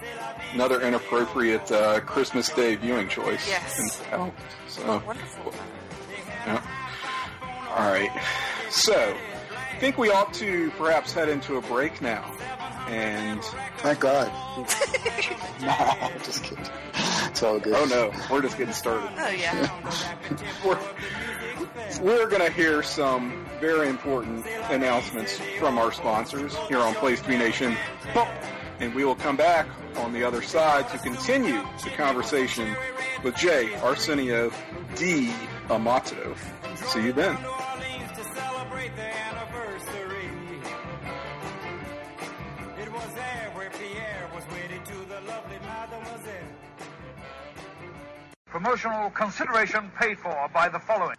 movie. Another inappropriate uh, Christmas Day viewing choice. Yes. Oh, so, Wonderful. yeah. All right. So, think we ought to perhaps head into a break now. And, Thank God. nah, just kidding. It's all good. oh no, we're just getting started. Oh yeah. we're, we're going to hear some very important announcements from our sponsors here on Place to Be Nation. And we will come back on the other side to continue the conversation with Jay Arsenio D. Amato. See you then. Promotional consideration paid for by the following.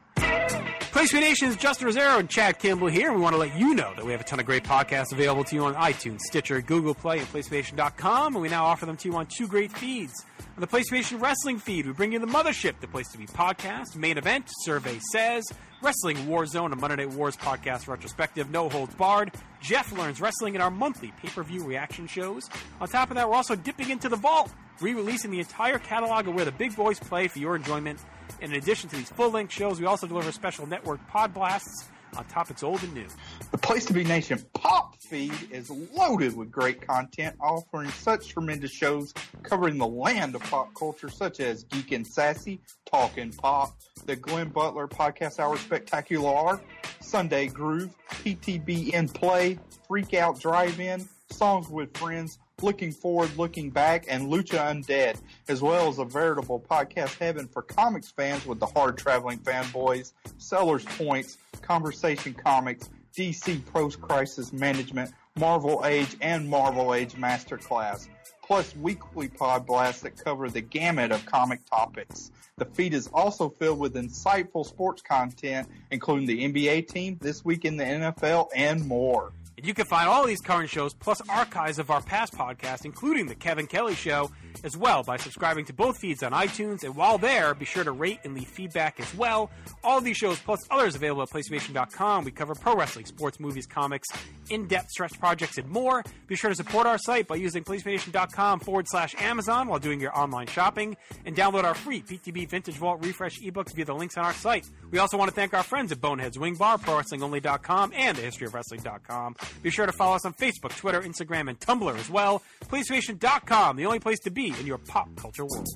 Place to Be Nation's Justin Rozzero and Chad Kimball here. We want to let you know that we have a ton of great podcasts available to you on iTunes, Stitcher, Google Play, and PlaceToBeNation.com, and we now offer them to you on two great feeds. On the Place to Be Nation Wrestling feed, we bring you the Mothership, the place to be podcast, main event, survey says, Wrestling Warzone, a Monday Night Wars podcast retrospective, no holds barred. Jeff learns wrestling in our monthly pay-per-view reaction shows. On top of that, we're also dipping into the vault, re-releasing the entire catalog of where the big boys play for your enjoyment. In addition to these full-length shows, we also deliver special network pod blasts on topics old and new. The Place to Be Nation Pop feed is loaded with great content, offering such tremendous shows covering the land of pop culture, such as Geek and Sassy, Talk'n Pop, the Glenn Butler Podcast Hour Spectacular, Sunday Groove, PTB in Play, Freak Out Drive In, Songs with Friends, Looking Forward, Looking Back, and Lucha Undead, as well as a veritable podcast heaven for comics fans with the hard traveling fanboys, Sellers Points, Conversation Comics, DC Post Crisis Management, Marvel Age, and Marvel Age Masterclass, plus weekly pod blasts that cover the gamut of comic topics. The feed is also filled with insightful sports content, including the NBA team, This Week in the NFL, and more. And you can find all these current shows plus archives of our past podcasts, including the Kevin Kelly Show, as well by subscribing to both feeds on iTunes. And while there, be sure to rate and leave feedback as well. All these shows plus others available at PlaceToBeNation.com. We cover pro wrestling, sports, movies, comics, in-depth stretch projects, and more. Be sure to support our site by using PlaceToBeNation.com forward slash Amazon while doing your online shopping, and download our free PTB Vintage Vault Refresh ebooks via the links on our site. We also want to thank our friends at Boneheads Wing Bar, ProWrestlingOnly.com, and TheHistoryOfWrestling.com. Be sure to follow us on Facebook, Twitter, Instagram, and Tumblr as well. PlaceToBeNation.com, the only place to be in your pop culture world.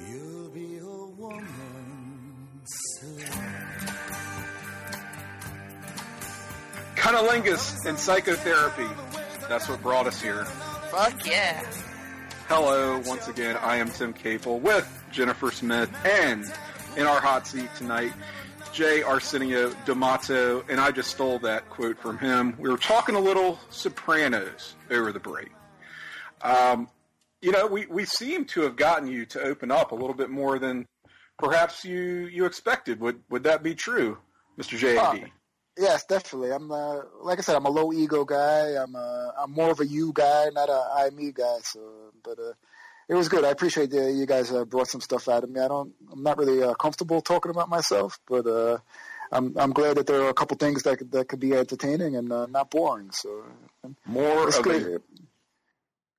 You'll be a woman soon. Cunnilingus and psychotherapy. That's what brought us here. Fuck yeah. Hello, once again, I am Tim Capel with Jennifer Smith, and in our hot seat tonight, Jay Arsenio D'Amato, and I just stole that quote from him. We were talking a little Sopranos over the break. Um, you know, we, we seem to have gotten you to open up a little bit more than perhaps you, you expected. Would would that be true, Mr. JAD? Uh, Yes, definitely. I'm uh, like I said, I'm a low ego guy. I'm uh, I'm more of a you guy, not a I me guy. So, but uh, it was good. I appreciate that you guys uh, brought some stuff out of me. I don't, I'm not really uh, comfortable talking about myself, but uh, I'm I'm glad that there are a couple things that could, that could be entertaining and uh, not boring. So, More of good.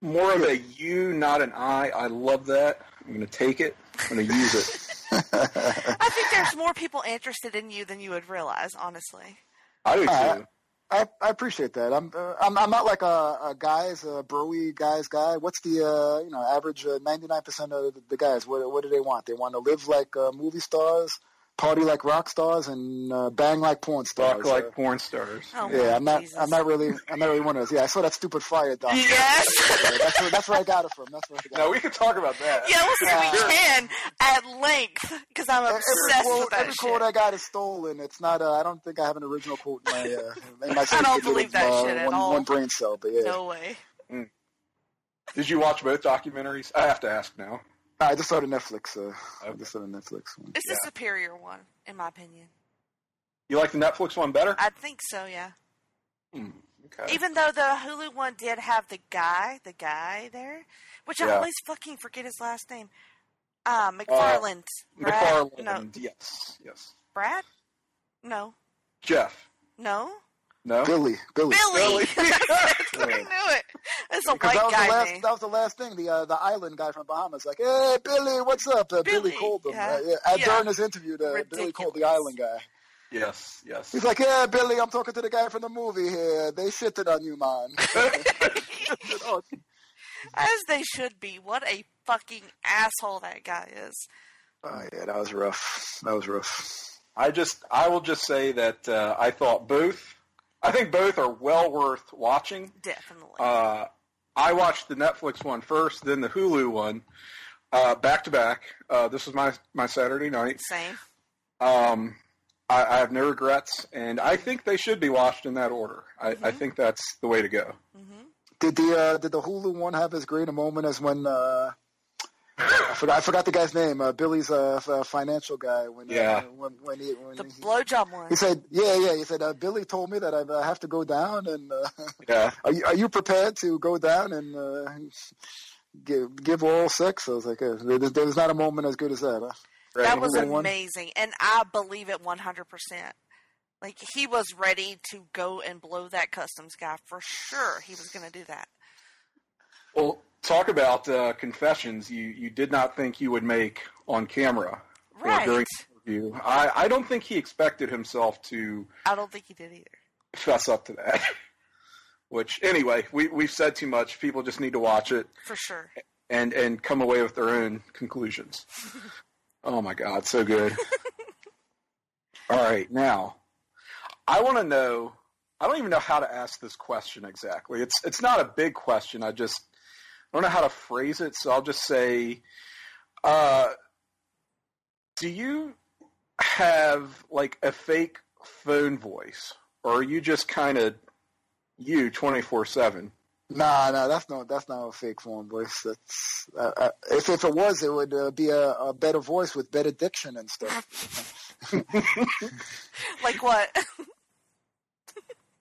a more of a you, not an I. I love that. I'm going to take it. I'm going to use it. I think there's more people interested in you than you would realize, honestly. I do too. Uh, I, I appreciate that. I'm uh, I'm I'm not like a, a guys a broy guys guy. What's the uh, you know average ninety nine percent of the, the guys? What what do they want? They want to live like uh, movie stars, party like rock stars, and uh, bang like porn stars. Rock like Uh, porn stars. Oh, yeah, I'm not. Jesus. I'm not really. I'm not really one of those. Yeah, I saw that stupid fire doc. Yes. Yeah, that's where, that's where I got it from. That's where I got No, it. we could talk about that. Yeah, listen, we can at length because I'm Every obsessed quote, with that every quote. I got is stolen. It's not. Uh, I don't think I have an original quote in my. Uh, in my I don't believe that uh, shit at one, all. One brain cell, but yeah. No way. Did you watch both documentaries? I have to ask now. I just saw the Netflix. Uh, I just saw the Netflix one. It's the superior one, in my opinion. You like the Netflix one better? I think so, yeah. Hmm, okay. Even though the Hulu one did have the guy, the guy there, which I always fucking forget his last name. Uh, McFarland. Brad? McFarland. No, Yes. Yes. Brad? No. Jeff. No. No. Billy. Billy. Billy. Billy. I knew it. It's a Because white that was guy the last. name. That was the last thing. The uh, the island guy from Bahamas, like, hey Billy, what's up? Uh, Billy, Billy, called him. yeah. Uh, yeah. Uh, Yeah. During his interview, the, Billy called the island guy. Yes. Yes. He's like, yeah, Billy, I'm talking to the guy from the movie here. They shitted on you, man. As they should be. What a fucking asshole that guy is. oh, yeah, that was rough. That was rough. I just, I will just say that uh, I thought both. I think both are well worth watching. Definitely. Uh, I watched the Netflix one first, then the Hulu one, uh, back to back. Uh, This was my my Saturday night. Same. Um, I, I have no regrets, and I think they should be watched in that order. I, I think that's the way to go. Did the uh, did the Hulu one have as great a moment as when uh, I forgot I forgot the guy's name, uh, Billy's uh, f- uh, financial guy when Yeah. uh, when when he when The he, blowjob one. he said yeah yeah he said uh, Billy told me that I uh, have to go down and uh, Yeah. are you are you prepared to go down and uh, give give oral sex? I was like uh, there, there was not a moment as good as that. Huh? That was Hulu one? amazing, and I believe it one hundred percent. Like he was ready to go and blow that customs guy for sure. He was going to do that. Well, talk about uh, confessions you, you did not think you would make on camera uh, Right. during the interview. I, I don't think he expected himself to I don't think he did either. fess up to that. Which, anyway, we, we've said too much. People just need to watch it For sure. and, and come away with their own conclusions. oh, my God, so good. All right, now, I want to know. I don't even know how to ask this question exactly. It's it's not a big question. I just I don't know how to phrase it, so I'll just say, uh, do you have like a fake phone voice, or are you just kind of you twenty four seven? Nah, nah, that's not that's not a fake phone voice. That's uh, uh, if if it was, it would uh, be a, a better voice with better diction and stuff. Like what?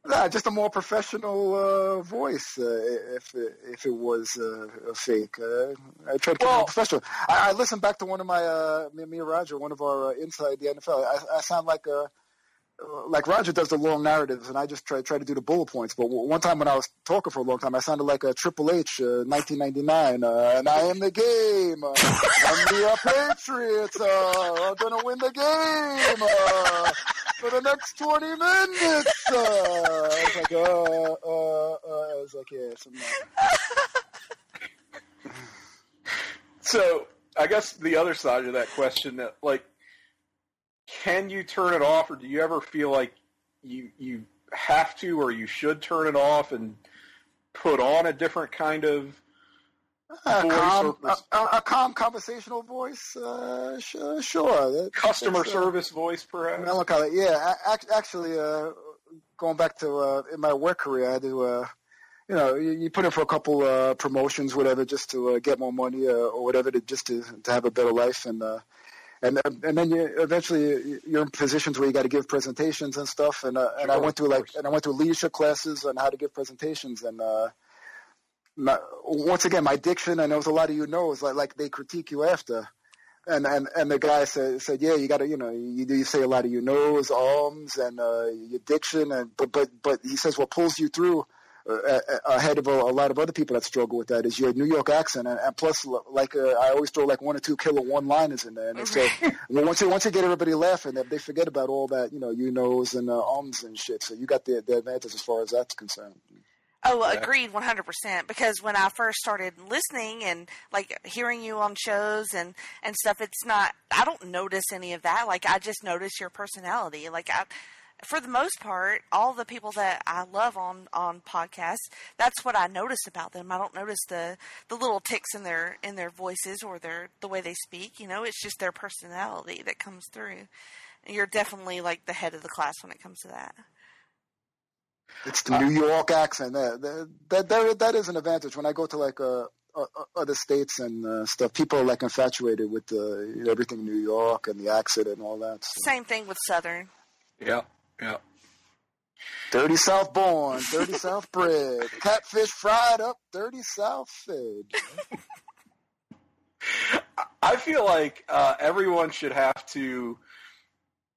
Nah, just a more professional uh, voice. Uh, if it, if it was uh, a fake, uh, I try to keep it more professional. I, I listened back to one of my uh, me, me and Roger, one of our uh, inside the NFL. I, I sound like a like Roger does the long narratives, and I just try try to do the bullet points. But one time when I was talking for a long time, I sounded like a Triple H, uh, 1999, uh, and I am the game. Uh, I'm the uh, Patriots. Uh, I'm gonna win the game uh, for the next 20 minutes. Uh, I was like, uh, uh, I was like, yeah, So I guess the other side of that question, like, can you turn it off, or do you ever feel like you you have to, or you should turn it off and put on a different kind of a voice calm, or a, a, calm conversational voice. Uh, sh- sure. That- customer uh, service voice, perhaps? Melancholy. Yeah, ac- actually, uh, going back to uh, in my work career, I do. Uh, you know, you, you put in for a couple uh, promotions, whatever, just to uh, get more money uh, or whatever, to just to to have a better life, and uh, and and then you eventually you're in positions where you got to give presentations and stuff. And uh, and I went through like and I went through leadership classes on how to give presentations, and uh, my, once again, my diction, and there was a lot of you know, is like like they critique you after. And and and the guy said said yeah you got to you know you you say a lot of your nose arms and uh, your diction and but but but he says what pulls you through uh, uh, ahead of a, a lot of other people that struggle with that is your New York accent, and, and plus, like uh, I always throw like one or two killer one-liners in there, and so well, once you once you get everybody laughing, they, they forget about all that you know you knows and uh, ums and shit. So you got the the advantage as far as that's concerned. Oh, Yeah. agreed, one hundred percent. Because when I first started listening and like hearing you on shows and and stuff, it's not. I don't notice any of that. Like I just notice your personality. Like I, for the most part, all the people that I love on on podcasts, that's what I notice about them. I don't notice the the little ticks in their in their voices or their the way they speak. You know, it's just their personality that comes through. And you're definitely like the head of the class when it comes to that. It's the New York accent. That that that, that, that is an advantage. When I go to like uh, uh, other states and uh, stuff, people are like infatuated with the everything New York and the accent and all that. So. Same thing with Southern. Yeah, yeah. Dirty South born, dirty South bred, catfish fried up, dirty South fed. I feel like uh, everyone should have to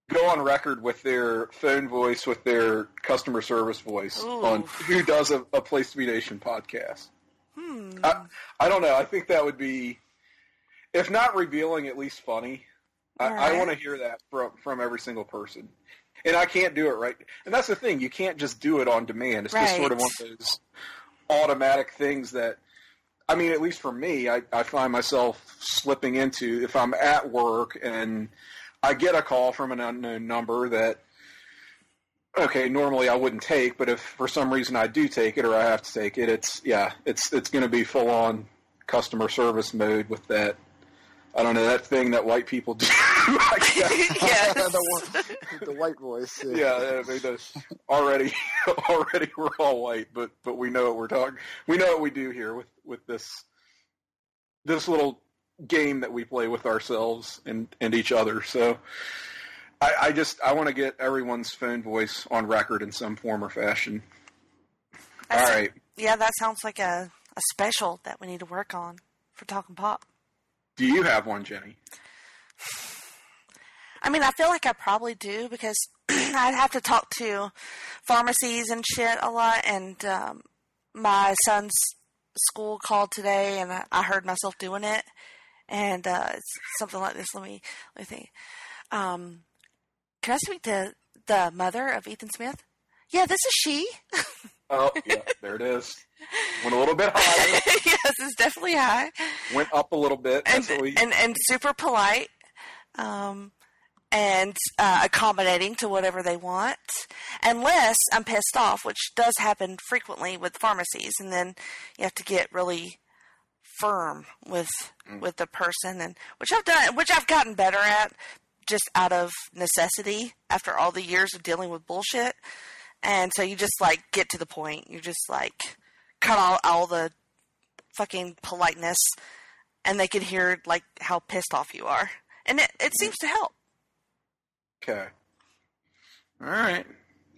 go on record with their phone voice, with their customer service voice Ooh. on who does a, a Place to Be Nation podcast. Hmm. I, I don't know. I think that would be, if not revealing, at least funny. I, I want to hear that from from every single person, and I can't do it right. And that's the thing; you can't just do it on demand. It's just sort of one of those automatic things that. I mean, at least for me, I, I find myself slipping into if I'm at work and I get a call from an unknown number that okay, normally I wouldn't take, but if for some reason I do take it or I have to take it, it's yeah, it's it's going to be full on customer service mode with that. I don't know that thing that white people do. I guess. the, the white voice. yeah, I mean, that's already already we're all white, but but we know what we're talking. We know what we do here with with this this little game that we play with ourselves and and each other. So I, I just I want to get everyone's phone voice on record in some form or fashion. All That's- right. Yeah, that sounds like a, a special that we need to work on for Talk'n Pop. Do you have one, Jenny? I mean, I feel like I probably do because I'd have to talk to pharmacies and shit a lot. And um, my son's school called today, and I, I heard myself doing it. And uh, it's something like this. Let me let me think. Um, can I speak to the mother of Ethan Smith? Yeah, this is she. Oh, yeah, there it is. Went a little bit higher. yes, it's definitely high. Went up a little bit. What we. and and super polite, um, and uh, accommodating to whatever they want, unless I'm pissed off, which does happen frequently with pharmacies, and then you have to get really firm with with the person, and which I've done, which I've gotten better at, just out of necessity after all the years of dealing with bullshit, and so you just like get to the point. you're just like cut all all the fucking politeness and they can hear like how pissed off you are, and it, it seems to help. Okay. All right.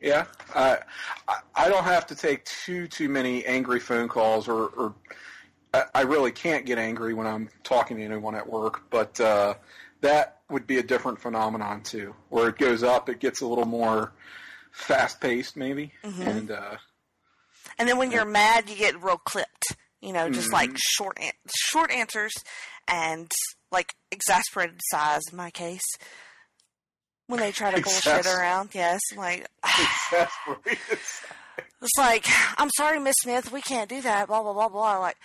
Yeah. I I I don't have to take too too many angry phone calls, or, or I, I really can't get angry when I'm talking to anyone at work. But uh, that would be a different phenomenon too, where it goes up, it gets a little more fast paced, maybe, Mhm. and uh, And then when you're mad, you get real clipped. You know, just like Mhm. short an- short answers and like exasperated sighs. In my case, when they try to bullshit around, yes, like exasperated. it's like I'm sorry, Miss Smith, we can't do that. Blah blah blah blah. Like,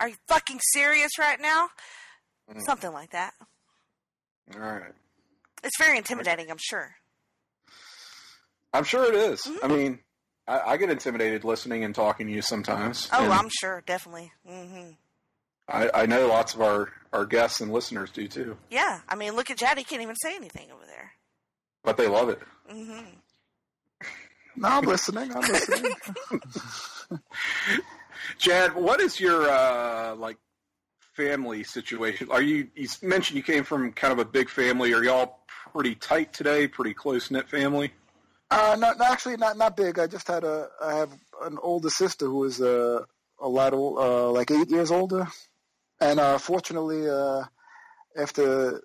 are you fucking serious right now? Mm. Something like that. All right. It's very intimidating, I'm sure. I'm sure it is. Mm-hmm. I mean, I, I get intimidated listening and talking to you sometimes. Oh, I'm sure, definitely. hmm I, I know lots of our, our guests and listeners do too, Yeah, I mean, look at Jad. He can't even say anything over there. but they love it. hmm No, I'm listening. I'm listening. Jad, what is your uh, like family situation? Are you? You mentioned you came from kind of a big family. Are y'all pretty tight today? Pretty close knit family? Uh, not, not actually not not big. I just had a I have an older sister who is uh, a lot old, uh, like eight years older, and uh, fortunately, uh, after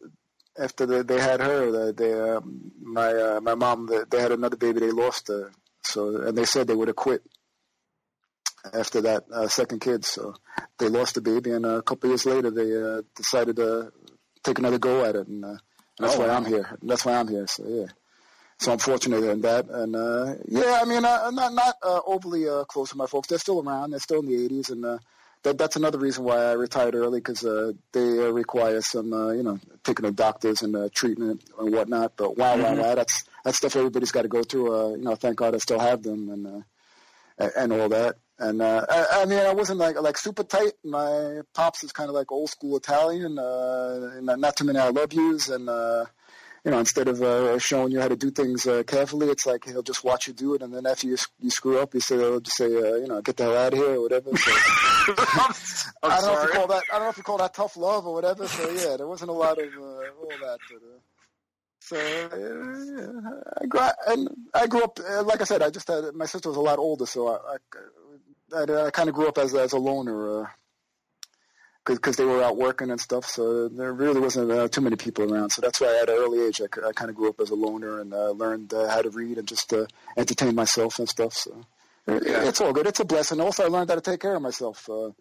after the, they had her, the, they uh, my uh, my mom they, they had another baby. They lost her So and they said they would have quit after that uh, second kid. So they lost the baby, and a couple years later they uh, decided to take another go at it, and, uh, and that's Oh, why wow. I'm here. That's why I'm here. So yeah. So I'm fortunate in that, and uh, yeah, I mean, uh, I'm not not uh, overly uh, close to my folks. They're still around. They're still in the 80s, and uh, that that's another reason why I retired early because uh, they uh, require some, uh, you know, taking of doctors and uh, treatment and whatnot. But wow, wow, Mhm. wow, that's that's stuff everybody's got to go through. Uh, you know, thank God I still have them, and uh, and all that. And uh, I, I mean, I wasn't like like super tight. My pops is kind of like old school Italian, uh, and not too many I love yous, and uh, you know, instead of uh, showing you how to do things uh, carefully, it's like he'll just watch you do it, and then after you you screw up, he say he'll just say, uh, you know, get the hell out of here or whatever. So, I don't know if you call that I don't know if you call that tough love or whatever. So yeah, there wasn't a lot of uh, all that. But, uh, so uh, yeah, I grew and I grew up uh, like I said. I just had my sister was a lot older, so I I, I, I kind of grew up as as a loner. Uh, because they were out working and stuff, so there really wasn't uh, too many people around. So that's why at an early age, I, I kind of grew up as a loner and uh, learned uh, how to read and just uh, entertain myself and stuff. So Yeah. it's all good. It's a blessing. Also, I learned how to take care of myself. Uh,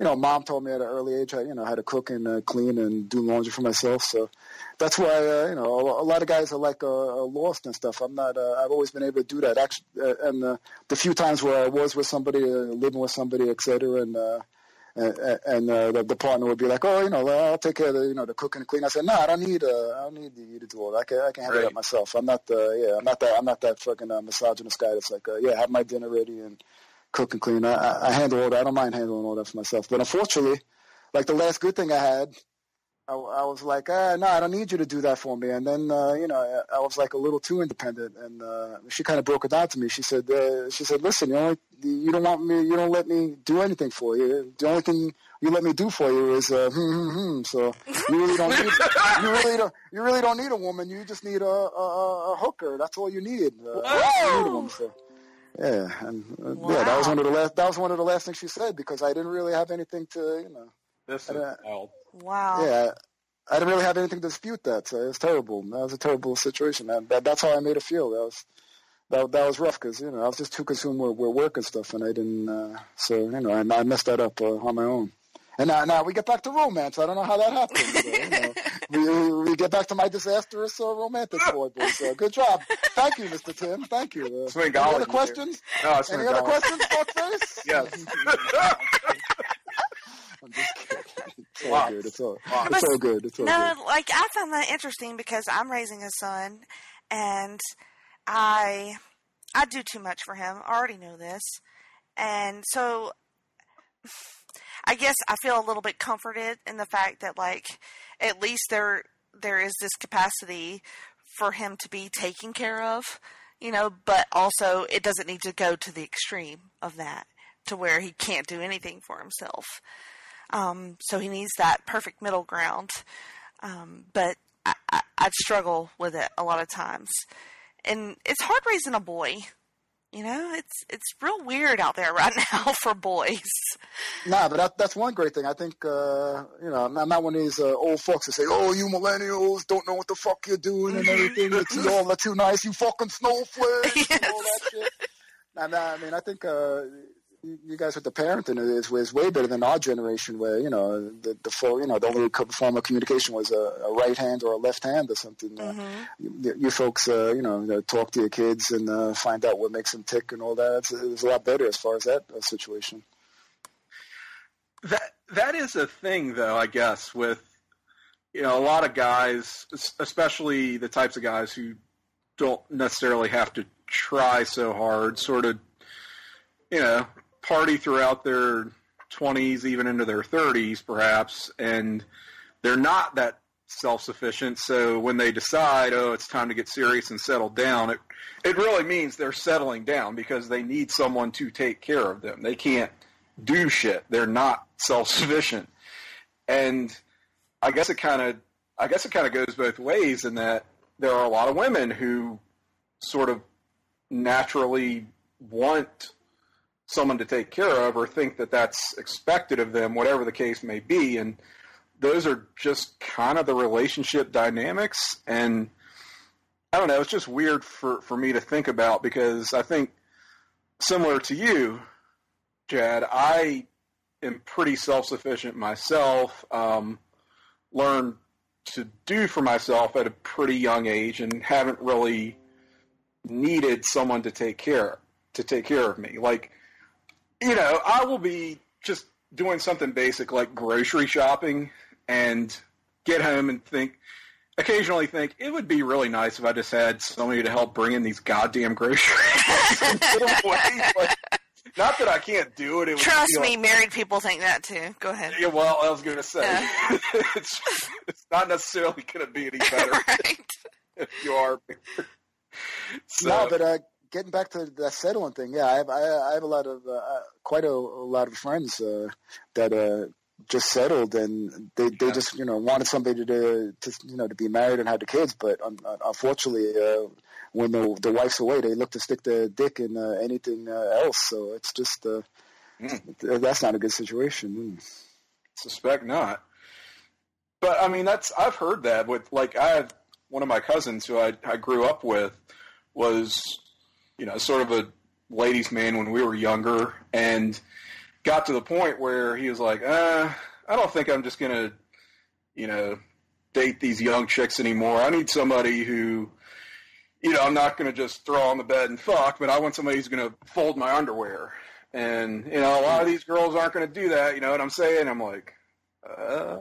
you know, mom told me at an early age, how, you know, how to cook and uh, clean and do laundry for myself. So that's why, uh, you know, a, a lot of guys are like uh, uh, lost and stuff. I'm not. Uh, I've always been able to do that. Actually, uh, and uh, the few times where I was with somebody, uh, living with somebody, et cetera, and uh, and, and uh, the, the partner would be like, "Oh, you know, I'll take care of the, you know, the cooking and clean." I said, "No, I don't need, uh, I don't need you to do all that. I can, I can handle Right. that myself. I'm not, uh, yeah, I'm not that, I'm not that fucking uh, misogynist guy that's like, uh, yeah, have my dinner ready and cook and clean. I, I, I handle all that. I don't mind handling all that for myself. But unfortunately, like the last good thing I had, I, I was like, ah, no, I don't need you to do that for me. And then, uh, you know, I, I was like a little too independent, and uh, she kind of broke it down to me. She said, uh, she said, listen, you only, you don't want me, you don't let me do anything for you. The only thing you let me do for you is uh, hmm, hmm, hmm. So you really don't need, you really don't, you really don't need a woman. You just need a, a, a- a hooker. That's all you need. Uh, you need a woman for. Yeah, and uh, yeah, that was one of the last. That was one of the last things she said because I didn't really have anything to, you know. This I is wild. Wow. yeah, I didn't really have anything to dispute that. So it was terrible. That was a terrible situation. That, that that's how I made it feel. That was that that was rough because you know I was just too consumed with, with work and stuff, and I didn't. Uh, so you know, I, I messed that up uh, on my own. And now, now we get back to romance. I don't know how that happened. So, you know, we, we get back to my disastrous uh, romantic story. So good job. Thank you, Mr. Tim. Thank you. Uh, any Swingology other questions? No, Any other Swingology. questions, fuckface? Yes. I'm just kidding. It's all Wow. good. It's all, Wow. it's all good. It's all no, good. like I found that interesting because I'm raising a son, and I I do too much for him. I already know this, and so I guess I feel a little bit comforted in the fact that like at least there there is this capacity for him to be taken care of, you know, but also it doesn't need to go to the extreme of that to where he can't do anything for himself. Um, so he needs that perfect middle ground. Um, but I, I, I'd struggle with it a lot of times, and it's hard raising a boy. You know, it's it's real weird out there right now for boys. Nah, but that, that's one great thing. I think, uh, you know, I'm not, I'm not one of these uh, old folks that say, oh, you millennials don't know what the fuck you're doing and everything. It's all that's too nice, you fucking snowflakes and all that shit. Nah, nah, I mean, I think uh, you you guys with the parenting is, is way better than our generation where, you know, the, the full, you know, the only form of communication was a, a right hand or a left hand or something. Uh, you, you folks, uh, you know, uh, talk to your kids and uh, find out what makes them tick and all that. It's, it's a lot better as far as that uh, situation. That that is a thing, though. I guess with you know a lot of guys, especially the types of guys who don't necessarily have to try so hard, sort of, you know, party throughout their twenties, even into their thirties, perhaps, and they're not that self-sufficient. So when they decide, oh, it's time to get serious and settle down, it it really means they're settling down because they need someone to take care of them. They can't do shit. They're not self-sufficient. And I guess it kind of I guess it kind of goes both ways in that there are a lot of women who sort of naturally want someone to take care of or think that that's expected of them, whatever the case may be. And those are just kind of the relationship dynamics. And I don't know, it's just weird for, for me to think about because I think similar to you, JAD, I am pretty self sufficient myself. Um, learned to do for myself at a pretty young age, and haven't really needed someone to take care to take care of me. Like, you know, I will be just doing something basic like grocery shopping, and get home and think. Occasionally, think it would be really nice if I just had somebody to help bring in these goddamn groceries. and put 'em away. Like, not that I can't do it. it would Trust feel- me, married people think that too. Go ahead. Yeah, well, I was going to say it's, it's not necessarily going to be any better if you are. So, no, but uh, getting back to that settling thing, yeah, I have I, I have a lot of uh, quite a, a lot of friends uh, that uh, just settled and they they just you know wanted somebody to to you know to be married and have the kids, but un- unfortunately, uh, when the the wife's away, they look to stick their dick in uh, anything uh, else. So it's just uh, th- that's not a good situation. Mm. suspect not. But I mean, that's I've heard that with like I have one of my cousins who I I grew up with was you know sort of a ladies' man when we were younger, and got to the point where he was like, uh, I don't think I'm just gonna you know date these young chicks anymore. I need somebody who you know I'm not gonna just throw on the bed and fuck, but I want somebody who's gonna fold my underwear. And you know, a lot of these girls aren't to do that. You know what I'm saying? I'm like, uh,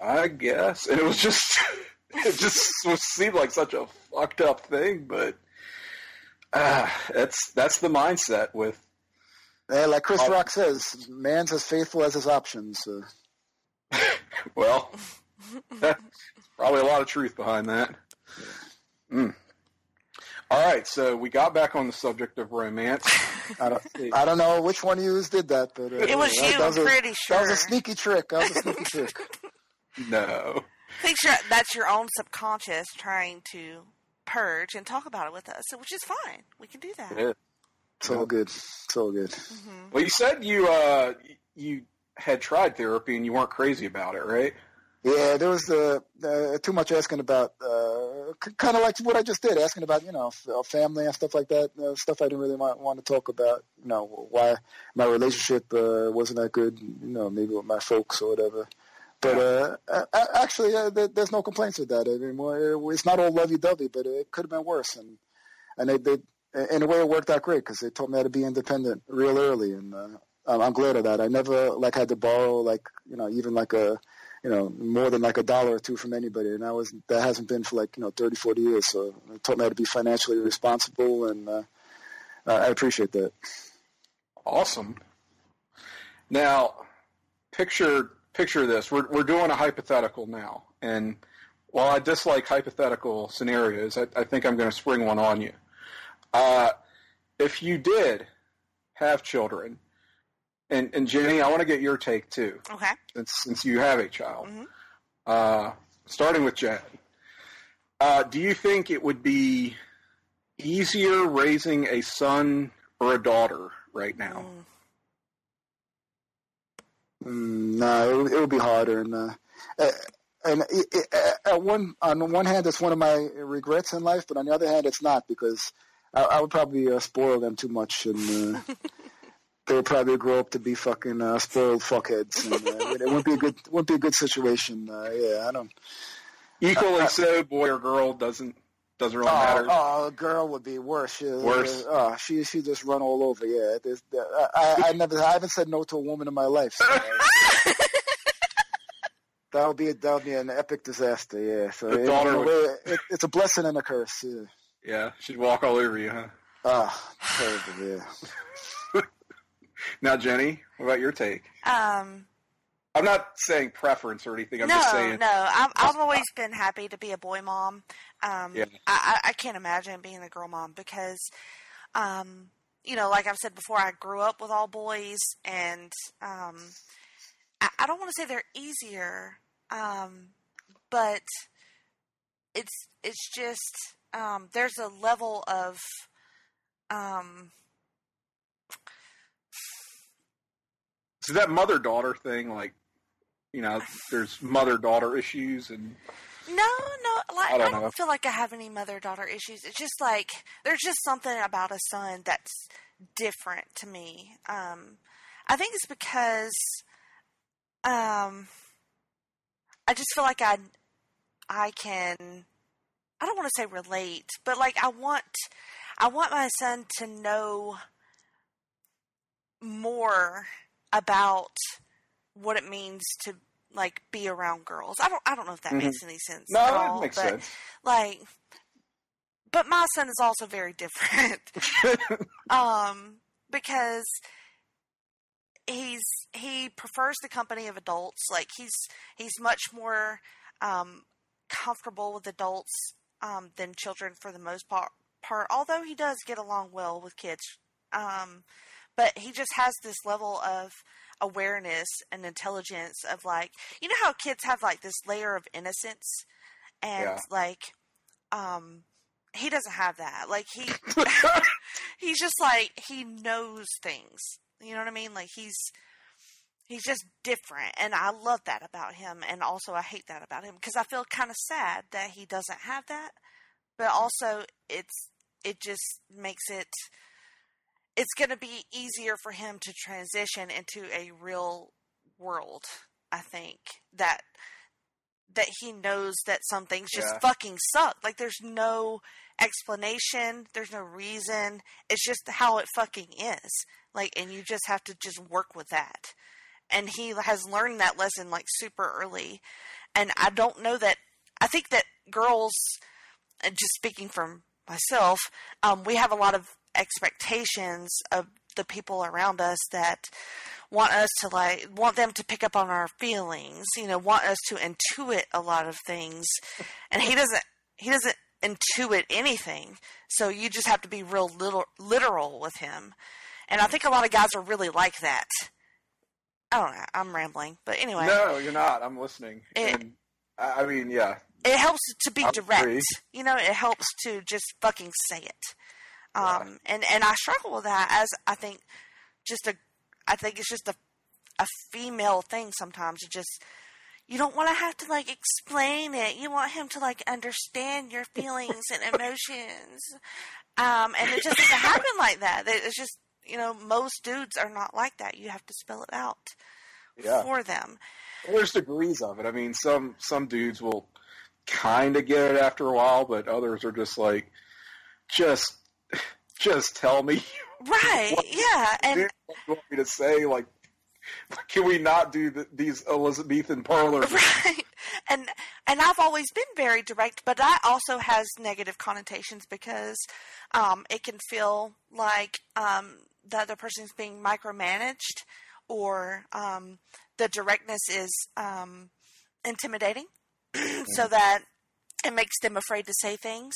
I guess. And it was just, it just was, seemed like such a fucked up thing. But that's that's the mindset with. Yeah, like Chris. Rock says, man's as faithful as his options. Uh, Well, that's probably a lot of truth behind that. Mm. All right, so we got back on the subject of romance. I don't, I don't know which one of you did that, but uh, It was that, you, that was I'm a, pretty That was sure. a sneaky trick. That was a sneaky trick. No. I Think sure that's your own subconscious trying to purge and talk about it with us, which is fine. We can do that. Yeah. It's all good. It's all good. Well, you said you uh, you had tried therapy and you weren't crazy about it, right? Yeah, there was uh, uh, too much asking about, uh, c- kind of like what I just did, asking about, you know, f- uh, family and stuff like that, uh, stuff I didn't really want, want to talk about, you know, why my relationship uh, wasn't that good, you know, maybe with my folks or whatever. But uh, actually, uh, there's no complaints with that. I mean, it's not all lovey-dovey, but it could have been worse. And and they, they in a way, it worked out great because they taught me how to be independent real early, and uh, I'm, glad of that. I never like had to borrow like you know even like a you know, more than like a dollar or two from anybody. And that was that hasn't been for like you know 30, 40 years. So it taught me how to be financially responsible, and uh, I appreciate that. Awesome. Now, picture picture this. We're we're doing a hypothetical now, and while I dislike hypothetical scenarios, I, I think I'm going to spring one on you. Uh, if you did have children, and and Jenny, I want to get your take too, Okay. since since you have a child. Mhm. Uh, starting with Jen, uh, do you think it would be easier raising a son or a daughter right now? Mm, no, it, would- it would be harder, and uh, uh, and it, it, uh, at one on one hand, it's one of my regrets in life, but on the other hand, it's not because I, I would probably uh, spoil them too much, and uh, they would probably grow up to be fucking uh, spoiled fuckheads, and uh, it wouldn't be a good wouldn't be a good situation. Uh, yeah, I don't. Equally so, boy or girl doesn't doesn't really Oh, matter. oh, a girl would be worse. She, Worse. Uh, oh, she she just run all over. Yeah, there's, I, I, I never I haven't said no to a woman in my life. So, uh, that would be that would be an epic disaster. Yeah. So The in- daughter in would- way, it, it's a blessing and a curse. Yeah. Yeah, she'd walk all over you, huh? Ah, terrible. Yeah. Now, Jenny, what about your take? Um, I'm not saying preference or anything. I'm no, just saying. no. I've, I've always been happy to be a boy mom. Um, Yeah. I, I, can't imagine being a girl mom because, um, you know, like I've said before, I grew up with all boys, and um, I, I don't want to say they're easier, um, but it's it's just um, there's a level of um, So that mother daughter thing, like, you know, there's mother daughter issues, and No, no, like I I don't don't, feel like I have any mother daughter issues. It's just like there's just something about a son that's different to me. Um, I think it's because um, I just feel like I I can I don't want to say relate, but like I want I want my son to know more about what it means to like be around girls. I don't I don't know if that Mhm. makes any sense No, at it all, makes but sense. like but my son is also very different. um because he's he prefers the company of adults. Like he's he's much more um comfortable with adults um than children for the most part part although he does get along well with kids. Um but he just has this level of awareness and intelligence of like you know how kids have like this layer of innocence? And Yeah. like um he doesn't have that. Like he he's just like he knows things. You know what i mean? Like he's he's just different. And i love that about him. And also i hate that about him because i feel kind of sad that he doesn't have that. But also it's it just makes it it's going to be easier for him to transition into a real world i think that that he knows that some things just Yeah. fucking suck. Like there's no explanation there's no reason. It's just how it fucking is. Like and you just have to just work with that. And he has learned that lesson like super early. And i don't know that i think that girls just speaking from myself um, we have a lot of expectations of the people around us that want us to like want them to pick up on our feelings you know want us to intuit a lot of things and he doesn't he doesn't intuit anything so you just have to be real little literal with him and i think a lot of guys are really like that i don't know i'm rambling but anyway No, you're not. I'm listening. It- and I mean, yeah. it helps to be I direct. agree. You know, it helps to just fucking say it. Um, and and I struggle with that as I think just a, I think it's just a, a female thing sometimes. It just you don't want to have to like explain it. You want him to like understand your feelings and emotions. Um, and it just doesn't happen like that. It's just you know most dudes are not like that. You have to spell it out Yeah. for them. Well, there's degrees of it. I mean, some some dudes will kind of get it after a while, but others are just like, just just tell me Right? Yeah. And what you want me to say. Like, can we not do the, these Elizabethan parlors? right and and i've always been very direct but that also has negative connotations because um, it can feel like um, the other person's being micromanaged or um, the directness is um, intimidating so that it makes them afraid to say things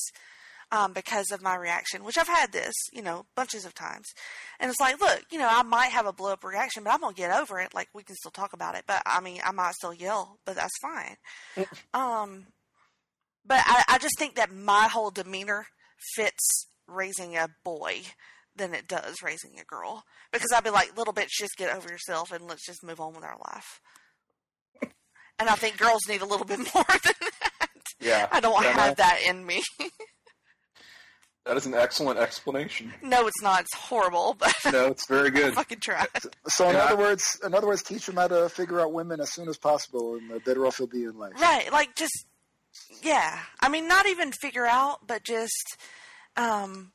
um, because of my reaction, which I've had this, you know, bunches of times. And it's like, look, you know, I might have a blow up reaction, but I'm going to get over it. Like, we can still talk about it. But I mean, I might still yell, but that's fine. um, but I, I just think that my whole demeanor fits raising a boy than it does raising a girl. Because I'd be like, little bitch, just get over yourself and let's just move on with our life. And I think girls need a little bit more than that. Yeah, I don't Yeah, have no. that in me. That is an excellent explanation. no, it's not. It's horrible, but No, it's very good. fucking try. So in Yeah. other words, in other words, teach them how to figure out women as soon as possible, and the better off he'll be in life. Right, like just yeah. I mean, not even figure out, but just um,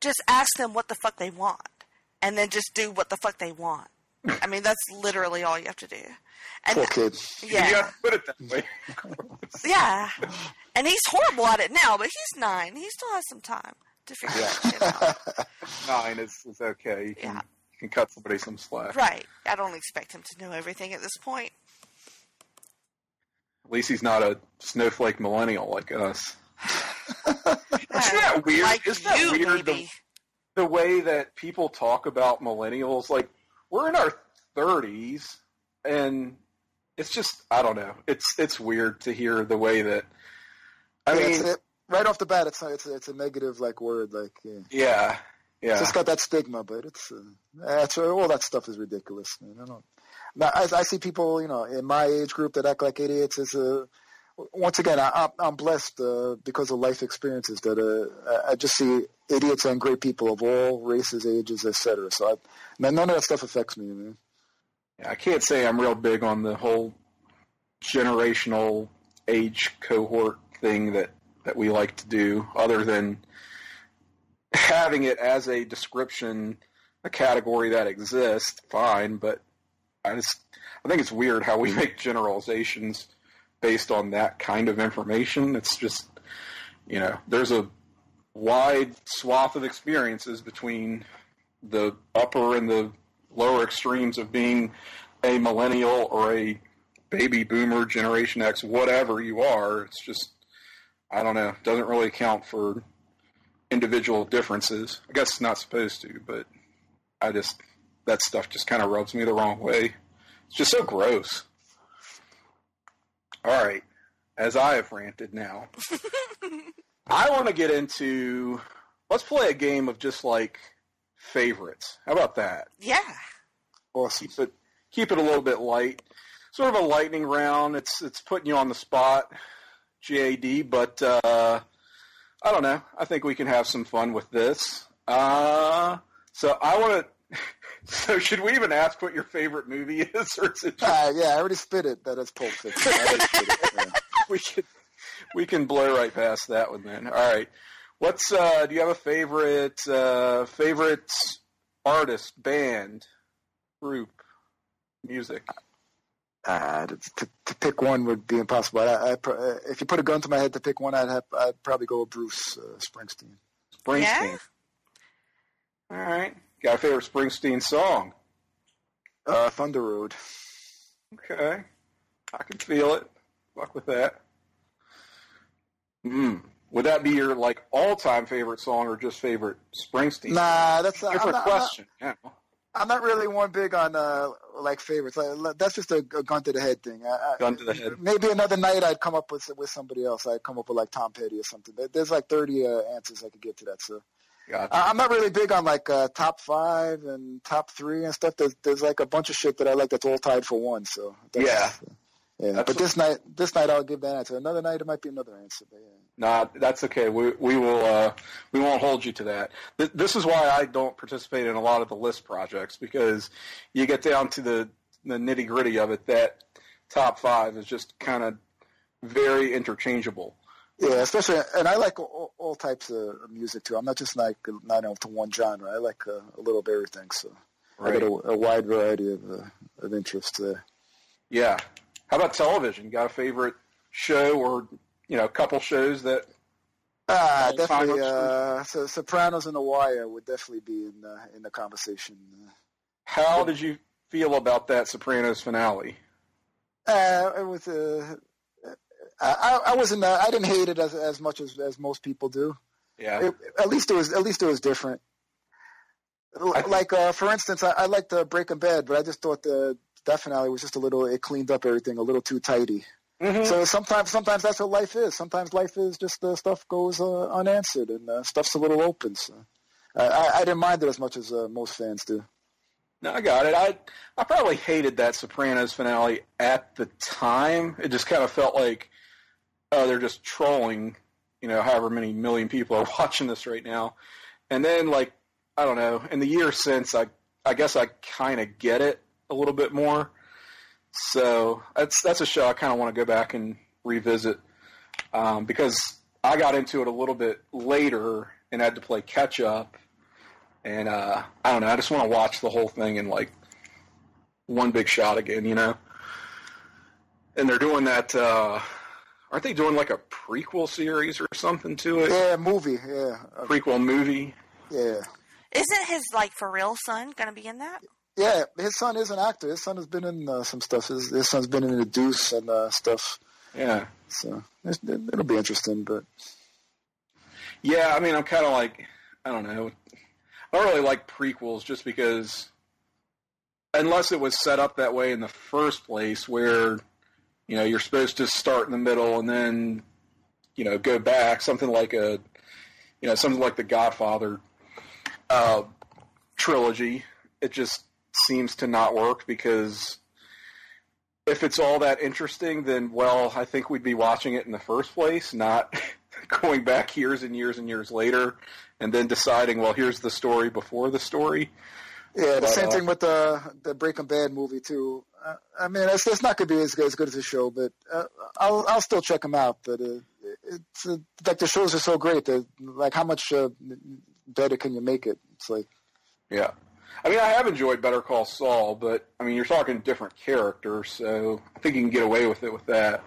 just ask them what the fuck they want, and then just do what the fuck they want. I mean, that's literally all you have to do. And Poor kid. yeah, You gotta put it that way. yeah. And he's horrible at it now, but he's nine. He still has some time to figure that shit out. Nine is, is okay. You can, Yeah. you can cut somebody some slack. Right. I don't expect him to know everything at this point. At least he's not a snowflake millennial like us. Isn't that weird? Like Isn't that you, weird the, the way that people talk about millennials? Like we're in our thirties, and it's just I don't know. It's it's weird to hear the way that. I Yeah, mean, it, right off the bat, it's a, it's a, it's a negative like word. Like, yeah. yeah, yeah. It's just got that stigma, but it's uh, that's all that stuff is ridiculous. Man. I don't. Now, I, I see people, you know, in my age group that act like idiots. It's a once again, I, I'm- I'm blessed uh, because of life experiences that uh, I- just see idiots and great people of all races, ages, etc. So I, man, none of that stuff affects me, man. I can't say I'm real big on the whole generational age cohort thing that, that we like to do, other than having it as a description, a category that exists, fine, but I just I think it's weird how we make generalizations based on that kind of information. It's just you know, there's a wide swath of experiences between the upper and the lower extremes of being a millennial or a baby boomer, Generation X, whatever you are. It's just, I don't know, doesn't really account for individual differences. I guess it's not supposed to, but I just, that stuff just kind of rubs me the wrong way. It's just so gross. All right, as I have ranted now, I want to get into, let's play a game of just like favorites. How about that? Yeah. Awesome. Keep it keep it a little bit light. Sort of a lightning round. It's it's putting you on the spot, JAD, but uh, I don't know. I think we can have some fun with this. Uh, so I want to. So should we even ask what your favorite movie is, or is it just, Ah, yeah, I already spit it. That is Pulp Fiction. I spit it. Yeah. we can we can blow right past that one then? All right. What's uh, do you have a favorite uh, favorite artist, band, group, music? Ah, to, to, to pick one would be impossible. I, I, uh, if you put a gun to my head to pick one, I'd have I'd probably go with Bruce uh, Springsteen. Springsteen. Yeah? All right. Got a favorite Springsteen song? Uh, Thunder Road. Okay. I can feel it. Fuck with that. Hmm. Would that be your like all-time favorite song or just favorite Springsteen? Nah, that's not, I'm Different not, I'm not- question. Yeah. I'm not really one big on uh, like favorites. Like, that's just a, a gun to the head thing. I, I, Gun to the head. maybe another night I'd come up with with somebody else. I'd come up with like Tom Petty or something. There's like 30 uh, answers I could give to that. So Gotcha. I'm not really big on like uh, top five and top three and stuff. There's, there's like a bunch of shit that I like that's all tied for one. So that's, Yeah. yeah. That's but this night, this night I'll give that answer. Another night it might be another answer. But yeah. Nah, that's okay. We we will uh, we won't hold you to that. Th- This is why I don't participate in a lot of the list projects because you get down to the the nitty gritty of it. That top five is just kind of very interchangeable. Yeah, especially, and I like all, all types of music too. I'm not just like not into one genre. I like uh, a little of everything. So I Right. got a, a wide variety of uh, of interests there. Yeah. How about television? Got a favorite show or you know a couple shows that? Ah, All-time definitely. Uh, so Sopranos and The Wire would definitely be in uh, in the conversation. How did you feel about that Sopranos finale? Uh, it was. Uh, I, I wasn't. Uh, I didn't hate it as as much as as most people do. Yeah. It, at least it was. At least it was different. Like uh, for instance, I, I liked uh, Breaking Bad, but I just thought the that finale was just a little. It cleaned up everything a little too tidy. Mhm. So sometimes, sometimes that's what life is. Sometimes life is just uh, stuff goes uh, unanswered and uh, stuff's a little open. So I, I didn't mind it as much as uh, most fans do. No, I got it. I I probably hated that Sopranos finale at the time. It just kind of felt like, oh, they're just trolling, you know, however many million people are watching this right now. And then, like, I don't know, in the years since, I I guess I kind of get it a little bit more. So that's that's a show I kind of want to go back and revisit um, because I got into it a little bit later and had to play catch up and uh, I don't know. I just want to watch the whole thing in like one big shot again, you know. And they're doing that. Uh, aren't they doing like a prequel series or something to it? Yeah, movie. Yeah, Prequel movie. yeah. Isn't his like for real son going to be in that? Yeah, his son is an actor. His son has been in uh, some stuff. His, his son's been in The Deuce and uh, stuff. Yeah. So it's, it'll be interesting. But Yeah, I mean, I'm kind of like, I don't know. I don't really like prequels just because, unless it was set up that way in the first place, where you know you're supposed to start in the middle and then you know go back, something like a, you know, something like the Godfather uh, trilogy. It just seems to not work because if it's all that interesting, then well, I think we'd be watching it in the first place, not going back years and years and years later, and then deciding, well, here's the story before the story. Yeah, the But, same uh, thing with the the Breaking Bad movie too. Uh, I mean, it's, it's not going to be as good, as good as the show, but uh, I'll I'll still check them out. But uh, it's uh, like the shows are so great that like how much uh, better can you make it? It's like Yeah. I mean, I have enjoyed Better Call Saul, but I mean, you're talking different characters, so I think you can get away with it with that.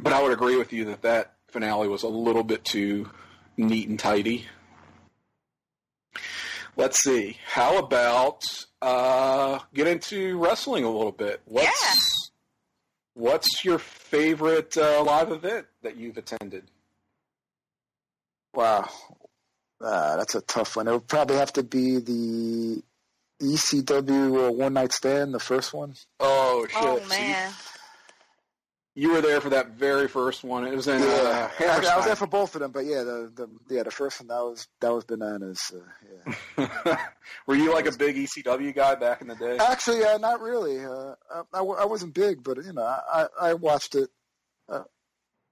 But I would agree with you that that finale was a little bit too neat and tidy. Let's see. How about uh, get into wrestling a little bit? What's What's your favorite uh, live event that you've attended? wow, uh, that's a tough one. It would probably have to be the ECW uh, One Night Stand, the first one. Oh shit! Oh So you- were there for that very first one. It was in Yeah, uh, I, I was there for both of them, but yeah, the, the yeah the first one that was that was bananas. Uh, yeah. Were you like a big ECW guy back in the day? Actually, uh, not really. Uh, I, I, wasn't big, but you know, I, I watched it. Uh,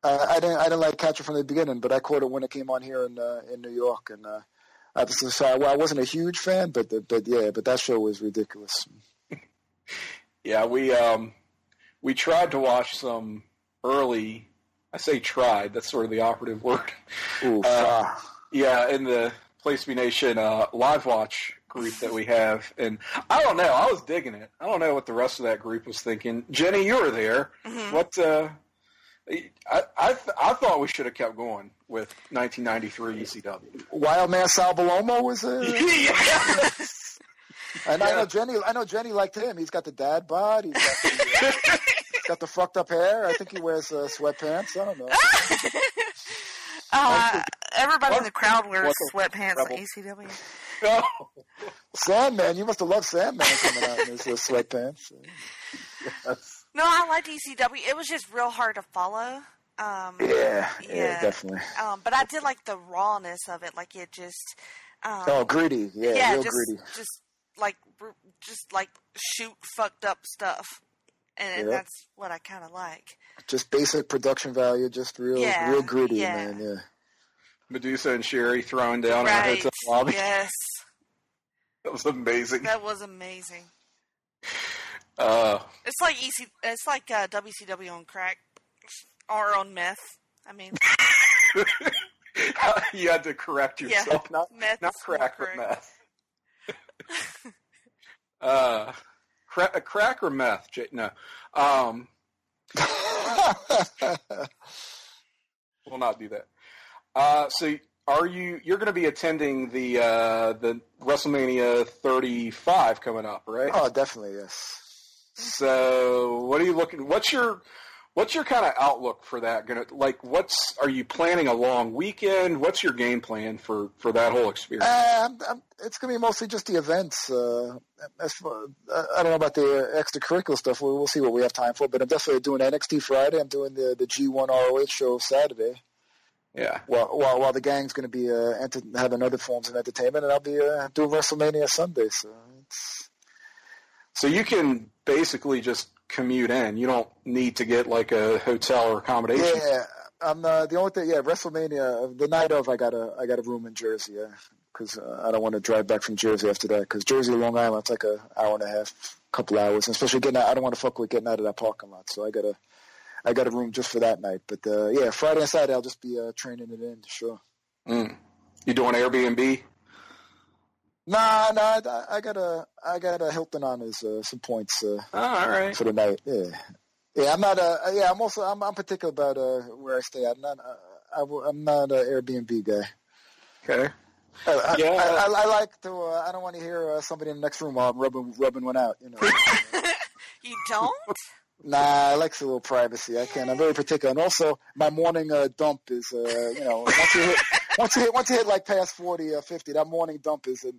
I, I didn't I didn't like catch it from the beginning, but I caught it when it came on here in uh, in New York, and uh, I just so I, well, I wasn't a huge fan, but the, but yeah, but that show was ridiculous. Yeah, we um we tried to watch some early. I say tried. That's sort of the operative word. Oof, Uh, ah. yeah, in the Place Be Nation uh, live watch group that we have, and I don't know. I was digging it. I don't know what the rest of that group was thinking. Jenny, you were there. What? Uh, I I, th- I thought we should have kept going with 1993 ECW. Wild Man Sal Bellomo was there. And I know Jenny. I know Jenny liked him. He's got the dad bod. He's got the, he's got the fucked up hair. I think he wears uh, sweatpants. I don't know. Uh, everybody in the crowd wears What's a sweatpants rebel? at ECW. No. Sandman, you must have loved Sandman coming out in his uh, sweatpants. No, I liked ECW. It was just real hard to follow. Um, Yeah, yeah, definitely. Um, but I did like the rawness of it. Like it just. Um, Oh, gritty. Yeah, real just, gritty. Just like, just like shoot fucked up stuff, and, and Yeah. that's what I kind of like. Just basic production value, just real, Yeah, real gritty, yeah. man. Yeah. Medusa and Sherry throwing down in the right? hotel lobby. Yes, That was amazing. that was amazing. Uh, It's like EC. It's like uh, WCW on crack or on meth. I mean, you had to correct Yeah, yourself. Not, meth not is more crack, but meth. uh, cra- crack or meth? J- No. Um, we'll not do that. Uh, so, are you? You're going to be attending the uh, the WrestleMania 35 coming up, right? oh, definitely, yes. So, what are you looking? What's your what's your kind of outlook for that? Gonna like, what's are you planning a long weekend? What's your game plan for for that whole experience? Uh, I'm, I'm, it's going to be mostly just the events. Uh, as for, I don't know about the extracurricular stuff. We'll, we'll see what we have time for. But I'm definitely doing NXT Friday. I'm doing the the G1 ROH show Saturday. Yeah. While while, while the gang's going to be uh, enter- having other forms of entertainment, and I'll be uh, doing WrestleMania Sunday. So it's So you can basically just commute in. You don't need to get like a hotel or accommodation. yeah. I'm uh, the only thing. Yeah, WrestleMania. The night of, I got a I got a room in Jersey. Yeah, because uh, I don't want to drive back from Jersey after that. Because Jersey to Long Island, it's like a hour and a half, couple hours. And especially getting out, I don't want to fuck with getting out of that parking lot. So I got a I got a room just for that night. But uh, yeah, Friday and Saturday, I'll just be uh, training it in. To sure. Mm. You doing Airbnb? Nah, nah. I, I got a I got a Hilton on his uh, some points. Uh, Oh, all right. for the night. Yeah, yeah. I'm not. Uh, yeah, I'm also. I'm, I'm particular about uh, where I stay. I'm not. Uh, I, w- I'm not an Airbnb guy. Okay. I, I, Yeah. I, I, I like to. Uh, I don't want to hear uh, somebody in the next room while I'm rubbing rubbing one out. You know. you don't. nah, I like a little privacy. I can. I'm very particular, and also my morning uh, dump is. Uh, you know, once you hit. Once you hit, once you hit like past forty or fifty, that morning dump is a,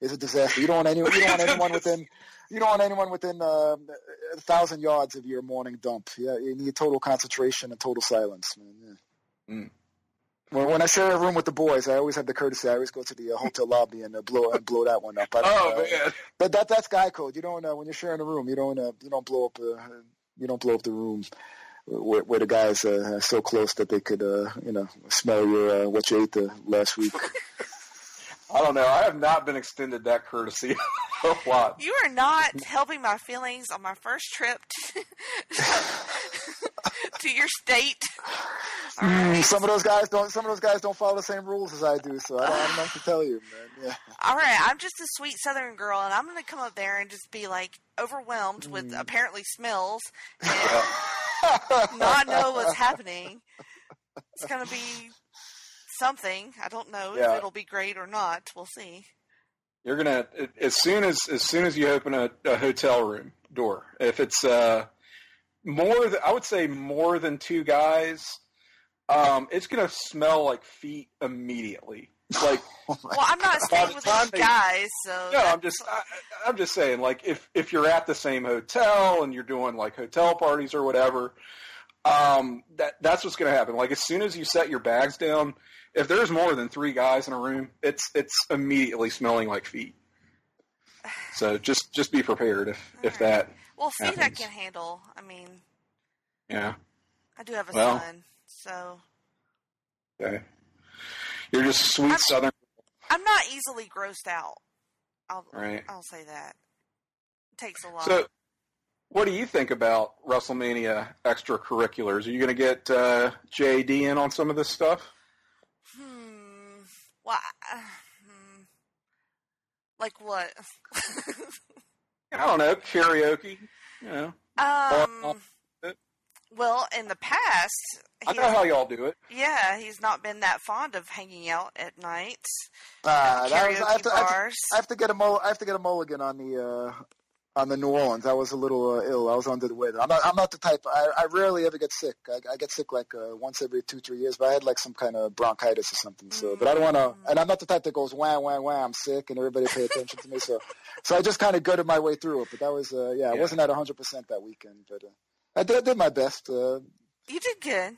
is a disaster. You don't want anyone. You don't want anyone within. You don't want anyone within uh, a thousand yards of your morning dump. Yeah, you need total concentration and total silence, man. Yeah. When, when I share a room with the boys, I always have the courtesy. I always go to the uh, hotel lobby and uh, blow and blow that one up. I don't, Oh man. But that that's guy code. You don't uh, when you're sharing a room, you don't uh, you don't blow up uh, you don't blow up the room where, where the guys uh, are so close that they could uh, you know smell your uh, what you ate the last week. I don't know. I have not been extended that courtesy a lot. You are not helping my feelings on my first trip to, to your state. Mm, some of those guys don't. Some of those guys don't follow the same rules as I do. So I don't, I don't know what to tell you, man. Yeah. All right, I'm just a sweet Southern girl, and I'm going to come up there and just be like overwhelmed with apparently smells and not know what's happening. It's going to be something. I don't know Yeah. if it'll be great or not. We'll see. You're gonna as soon as as soon as you open a, a hotel room door, if it's uh more than I would say more than two guys, um, it's gonna smell like feet immediately. Like Well, I'm not By staying with time these they- guys, so no, that's- I'm just I, I- I'm just saying like if if you're at the same hotel and you're doing like hotel parties or whatever, um, that that's what's gonna happen. Like as soon as you set your bags down, if there's more than three guys in a room, it's it's immediately smelling like feet. So just just be prepared if if that well, feet I happens. can handle. I mean, yeah I do have a Well. son, so okay. You're just a sweet southern I'm not easily grossed out. I'll Right. I'll say that. It takes a lot. So, what do you think about WrestleMania extracurriculars? Are you going to get uh, JD in on some of this stuff? Hmm. Well, uh, hmm. Like what? I don't know, karaoke. You know, um. Well, in the past, I know how y'all do it. yeah, he's not been that fond of hanging out at night. Ah, that was, I, have to, I, have to. I have to get a mul- I have to get a mulligan on the uh, on the New Orleans. I was a little uh, ill. I was under the weather. I'm not. I'm not the type. I, I rarely ever get sick. I, I get sick like uh, once every two three years. But I had like some kind of bronchitis or something. So, but I don't want to. And I'm not the type that goes wham wham wham. I'm sick and everybody pay attention to me. So, so I just kind of gutted my way through it. But that was uh, yeah. I wasn't at 100 percent that weekend, but uh, I did, I did my best. Uh, You did good.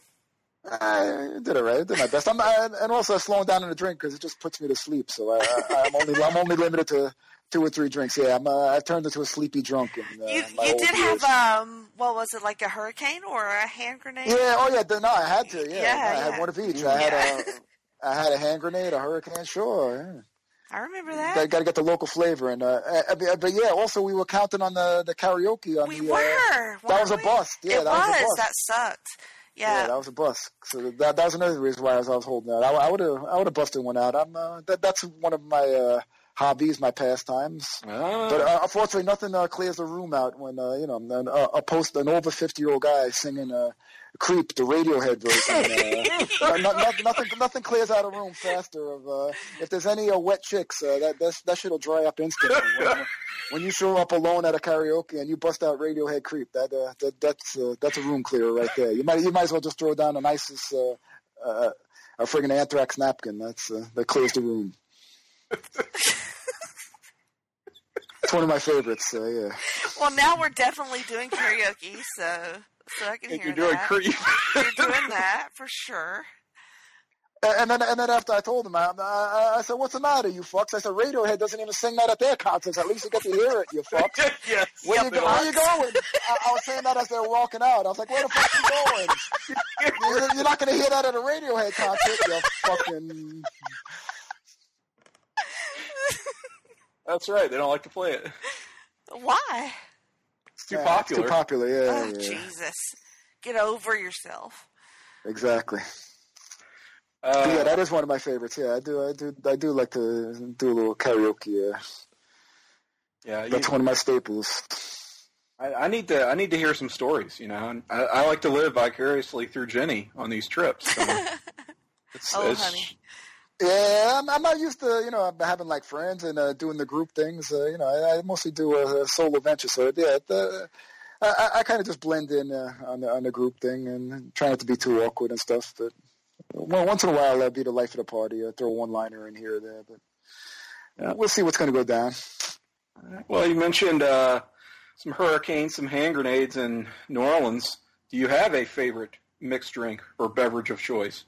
I did it right. I did my best. I'm I, and also slowing down on the drink because it just puts me to sleep. So I, I, I'm only I'm only limited to two or three drinks. Yeah, I'm uh, I've turned into a sleepy drunk. In, uh, You you did years. have um what was it like a hurricane or a hand grenade? Yeah. Oh yeah. No, I had to. Yeah. Yeah, I had one of each. I had a I had a hand grenade, a hurricane. Sure. I remember Yeah. that. Got to get the local flavor, and uh, uh, but but yeah. Also, we were counting on the the karaoke on We the. were. Uh, that was a bust. Yeah, it that was, was. a bust. That sucked. Yeah, Yeah. that was a bust. So that that was another reason why I was, I was holding out. I would have I would have busted one out. I'm uh, that that's one of my uh, hobbies, my pastimes. Ah. But uh, unfortunately, nothing uh, clears the room out when uh, you know an, uh, a post an over fifty year old guy singing uh, "Creep" the Radiohead version. Uh, no, no, nothing nothing clears out a room faster. Of uh, if there's any uh, wet chicks, uh, that that's, that shit'll dry up instantly. When, when you show up alone at a karaoke and you bust out Radiohead "Creep," that, uh, that that's uh, that's a room clearer right there. You might you might as well just throw down an ISIS uh, uh, a friggin' anthrax napkin. That's uh, that clears the room. It's one of my favorites. Uh, yeah. Well, now we're definitely doing karaoke, so so I can think hear you're doing that. creep. You're doing that for sure. And then, and then after I told him, I, I, I said, "What's the matter, you fucks?" I said, "Radiohead doesn't even sing that at their concerts. At least you get to hear it, you fucks." yes. Where you, go, where you going? I, I was saying that as they were walking out. I was like, "Where the fuck you going? You're, you're not going to hear that at a Radiohead concert, you fucking." That's right. They don't like to play it. Why? It's too Yeah, popular. It's too popular. Yeah, oh yeah. Jesus! Get over yourself. exactly. Uh, yeah, that is one of my favorites. Yeah, I do. I do. I do like to do a little karaoke. Yeah, yeah, you, that's one of my staples. I, I need to. I need to hear some stories. You know, and I, I like to live vicariously through Jenny on these trips. So it's, Oh, it's- honey. Yeah, I'm, I'm not used to you know having like friends and uh, doing the group things. Uh, you know, I, I mostly do a, a solo venture, so yeah, the, I, I- I kind of just blend in uh, on the on the group thing and try not to be too awkward and stuff. But well, once in a while, I'll be the life of the party. I'll throw one liner in here or there, but uh, we'll see what's going to go down. Well, you mentioned uh, some hurricanes, some hand grenades in New Orleans. Do you have a favorite mixed drink or beverage of choice?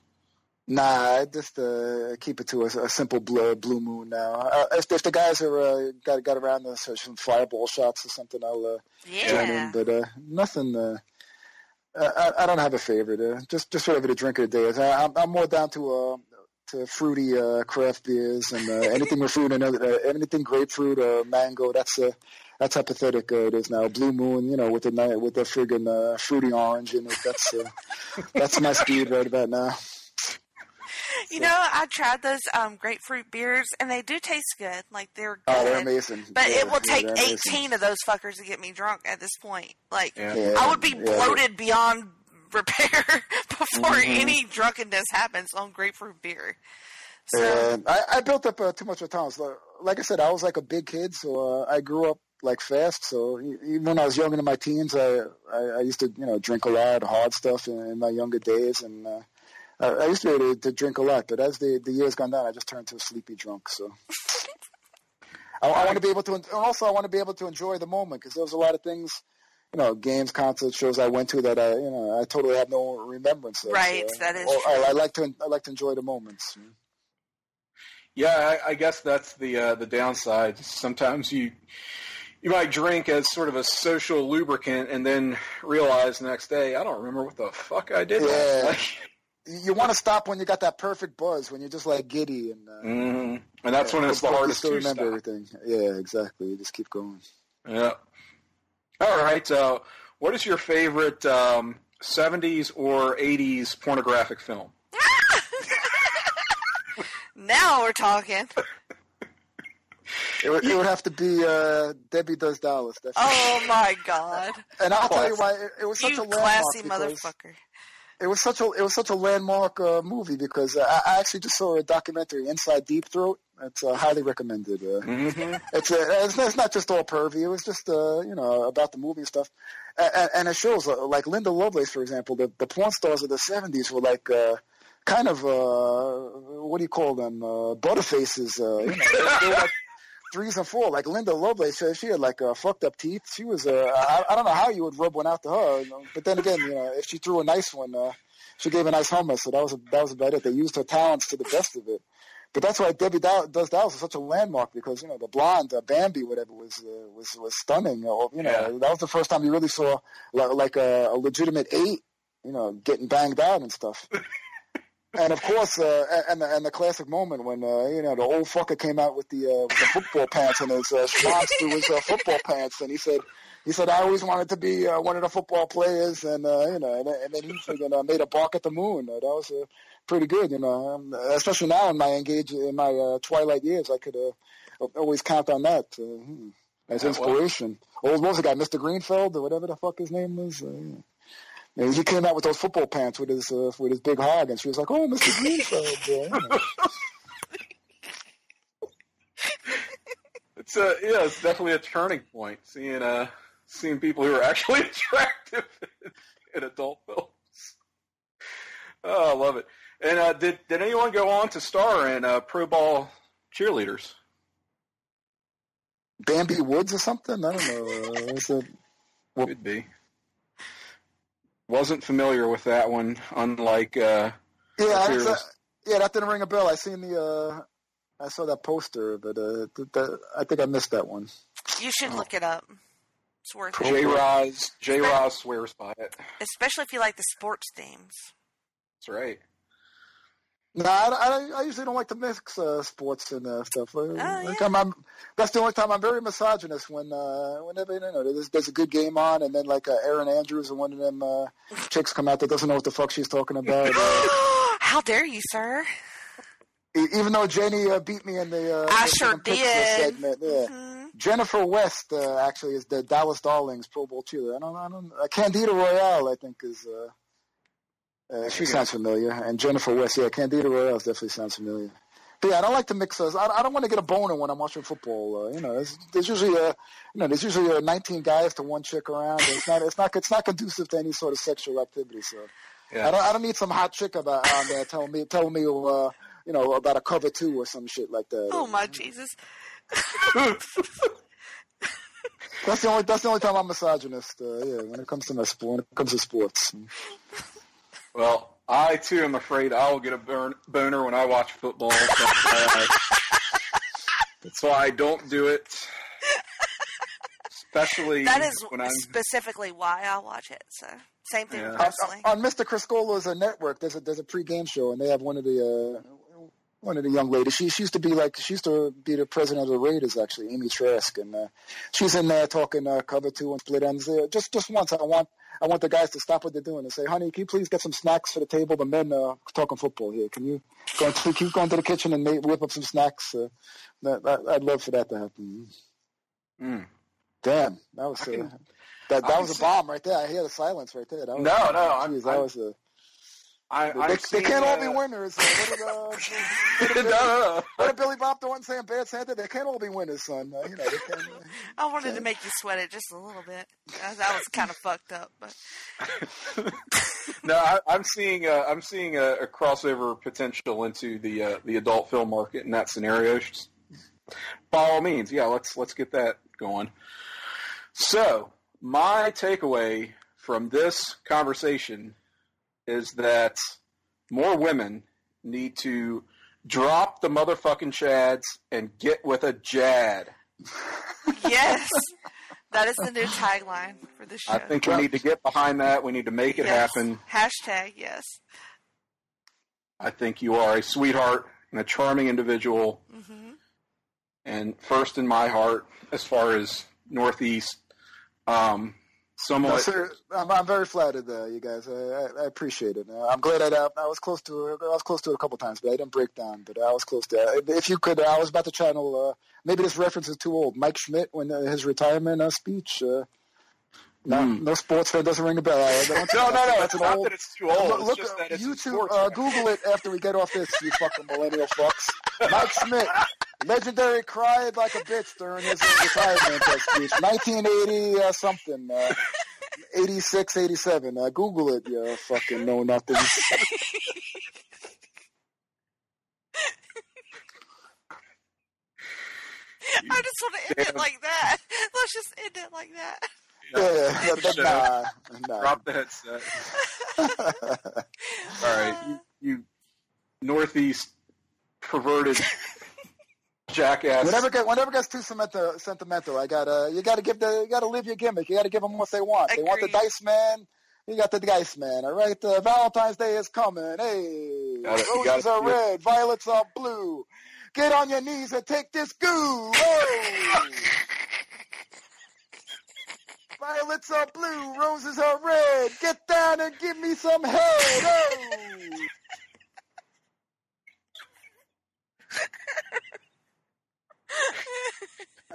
Nah, I just uh, keep it to a, a simple blue, blue moon now. Uh, if, if the guys are uh, got got around to some fireball shots or something, I'll uh, join in. But uh, nothing. Uh, I, I don't have a favorite. Uh, just just whatever the drink of the day is. I, I'm, I'm more down to uh, to fruity uh, craft beers and uh, anything with fruit. Uh, anything grapefruit or mango. That's uh, that's how pathetic uh, it is now. Blue Moon, you know, with the ni- with the friggin' uh, fruity orange in it. That's uh, that's my speed right about now. You know, I tried those um, grapefruit beers, and they do taste good. Like they're good. Oh, they're amazing. But Yeah, it will yeah, take they're amazing. 18 of those fuckers to get me drunk at this point. Like, Yeah. I would be bloated beyond repair before Mhm. any drunkenness happens on grapefruit beer. So, And I, I built up uh, too much of a tolerance. Like, I said, I was like a big kid, so uh, I grew up like fast. So even when I was young in my teens, I, I I used to you know drink a lot, of hard stuff in, in my younger days, and uh, I, I used to be able to, to drink a lot. But as the the years gone down, I just turned to a sleepy drunk. So. I, I want to be able to, and also I want to be able to enjoy the moment because there was a lot of things, you know, games, concerts, shows I went to that I, you know, I totally have no remembrance of. Right, So, that is or I, true. I like to, I like to enjoy the moments. Yeah, I, I guess that's the uh, the downside. Sometimes you you might drink as sort of a social lubricant, and then realize the next day, I don't remember what the fuck I did. Yeah. night." you want to stop when you got that perfect buzz, when you're just like giddy, and uh, Mhm. And that's when it's the but you hardest still to remember stop. everything. Yeah, exactly. You just keep going. Yeah. All right. Uh, what is your favorite um, 70s or 80s pornographic film? now we're talking. It would, it would have to be uh, Debbie Does Dallas. Definitely. Oh my god. And I'll tell you why it, it was such You a landmark. classy because motherfucker. It was such a it was such a landmark uh, movie because uh, I, I actually just saw a documentary, Inside Deep Throat. It's uh, highly recommended. Uh, Mm-hmm. it's, uh, it's it's not just all pervy. It was just uh, you know about the movie and stuff, and, and it shows uh, like Linda Lovelace, for example, the the porn stars of the '70s were like. Uh, Kind of, uh, what do you call them? Uh, butterfaces. Uh, you know, they were like threes and four. Like Linda Lovelace, she, she had like uh, fucked up teeth. She was, uh, I, I don't know how you would rub one out to her. You know? But then again, you know, if she threw a nice one, uh, she gave a nice hummus. So that was that was about it. They used her talents to the best of it. But that's why Debbie Dow- Does Dallas is such a landmark because you know the blonde uh, Bambi, whatever, was uh, was was stunning. Uh, you know, Yeah. that was the first time you really saw like, like a, a legitimate eight, you know, getting banged out and stuff. And of course, uh, and the, and the classic moment when uh, you know the old fucker came out with the uh, with the football pants and his uh, schwanz to his uh, football pants, and he said, he said, I always wanted to be uh, one of the football players, and uh, you know, and, then- and then he friggin', uh, made a bark at the moon. Uh, that was uh, pretty good, you know. Um, especially now in my engage in my uh, twilight years, I could uh, always count on that uh, hmm, as inspiration. Old what was the guy, Mr. Greenfeld or whatever the fuck his name was. Uh, yeah. Yeah, he came out with those football pants with his uh, with his big hog, and she was like, "Oh, Mr. Greenfield." Yeah, you know. It's a yeah, it's definitely a turning point. Seeing uh, seeing people who are actually attractive in adult films. Oh, I love it. And uh, did did anyone go on to star in uh, Pro Ball cheerleaders? Bambi Woods or something. I don't know. Was it, Could be. Wasn't familiar with that one. Unlike uh, yeah, I, Fearless. yeah, that didn't ring a bell. I seen the, uh, I saw that poster, but uh, th- that, I think I missed that one. You should look it up. It's worth J. it. Roz, J. Roz swears by it. Especially if you like the sports themes. That's right. No, I, I, I usually don't like to mix uh, sports and uh, stuff. Oh, Like, I'm, I'm, that's the only time I'm very misogynist when uh, whenever you know there's, there's a good game on, and then like uh, Erin Andrews and one of them uh, chicks come out that doesn't know what the fuck she's talking about. Uh, How dare you, sir? even though Jenny uh, beat me in the, uh, I the sure uh, did. segment, yeah. Jennifer West uh, actually is the Dallas Darlings Pro Bowl cheerleader. I don't, I don't. Uh, Candida Royalle, I think, is. Uh, uh, she sounds familiar, and Jennifer West, yeah, Candida Royalle definitely sounds familiar. But yeah, I don't like to mix us. I, I don't want to get a boner when I'm watching football. Uh, you know, there's, there's usually uh you know, there's usually a 19 guys to one chick around. It's not, it's not, it's not conducive to any sort of sexual activity. So Yeah. I don't, I don't need some hot chick about on there telling me, telling me, uh, you know, about a cover two or some shit like that. Oh my Jesus. That's the only, that's the only time I'm misogynist. Uh, yeah, when it comes to my sport, when it comes to sports. Well, I too am afraid I will get a burn, boner when I watch football. That's why, I, that's why I don't do it. Especially That is when I'm. specifically why I watch it. So same thing Yeah. wrestling. on Mr. Criscolo's uh, network, there's a there's a pre-game show, and they have one of the uh, one of the young ladies. She she used to be like she used to be the president of the Raiders, actually, Amy Trask, and uh, she's in there talking uh, cover two and split ends. There, just just once, I want I want the guys to stop what they're doing and say, "Honey, can you please get some snacks for the table? The men uh, talking football here. Can you go to, keep going to the kitchen and make, whip up some snacks? Uh, that, I'd love for that to happen. Mm. Damn, that was uh, can- that that was a bomb right there. I hear the silence right there. That was, No, no, I'm- that I'm- was a. I, They, I'm they seeing, can't all uh, be winners. Uh, what did, uh, what did Billy, no, no. what did Billy Bob Thornton say in Bad Santa? They can't all be winners, son. Uh, you know, they can't. Uh, I wanted to make you sweat it just a little bit. That that was kind of fucked up, but no, I, I'm seeing uh, I'm seeing a, a crossover potential into the uh, the adult film market in that scenario. Just By all means, yeah, let's let's get that going. So, my takeaway from this conversation is that more women need to drop the motherfucking chads and get with a jad. yes, that is the new tagline for the show. I think we need to get behind that. We need to make it Yes. happen. Hashtag yes. I think you are a sweetheart and a charming individual, hmm and first in my heart as far as Northeast. Um, No, somewhat. sir, I'm, I'm very flattered, uh, you guys. I, I, I appreciate it. Uh, I'm glad I, I was close to it. I was close to it a couple times, but I didn't break down. But I was close to it. If you could, I was about to channel. Uh, maybe this reference is too old. Mike Schmidt when uh, his retirement uh, speech. No, Hmm. no sports fan doesn't ring a bell. I No, no, no. That's It's an not old. that it's too old. Look, It's look, just that YouTube, sports uh. Google it after we get off this, you fucking millennial fucks. Mike Schmidt, legendary, cried like a bitch during his retirement uh, speech. 1980 uh, something. Uh, 86, 87. Uh, Google it, you fucking know nothing. I just want to end it like that. Let's just end it like that. Yeah, Shut nah, nah. Drop the headset. All right, you, you Northeast perverted jackass. Whenever get whenever gets too sentimental, sentimental, I gotta you gotta give the you gotta leave your gimmick. You gotta give them what they want. They want the dice man. You got the dice man. All right, uh, Valentine's Day is coming. Hey, roses are red, violets are blue. Get on your knees and take this goo. Oh. Violets are blue, roses are red. Get down and give me some head. Oh.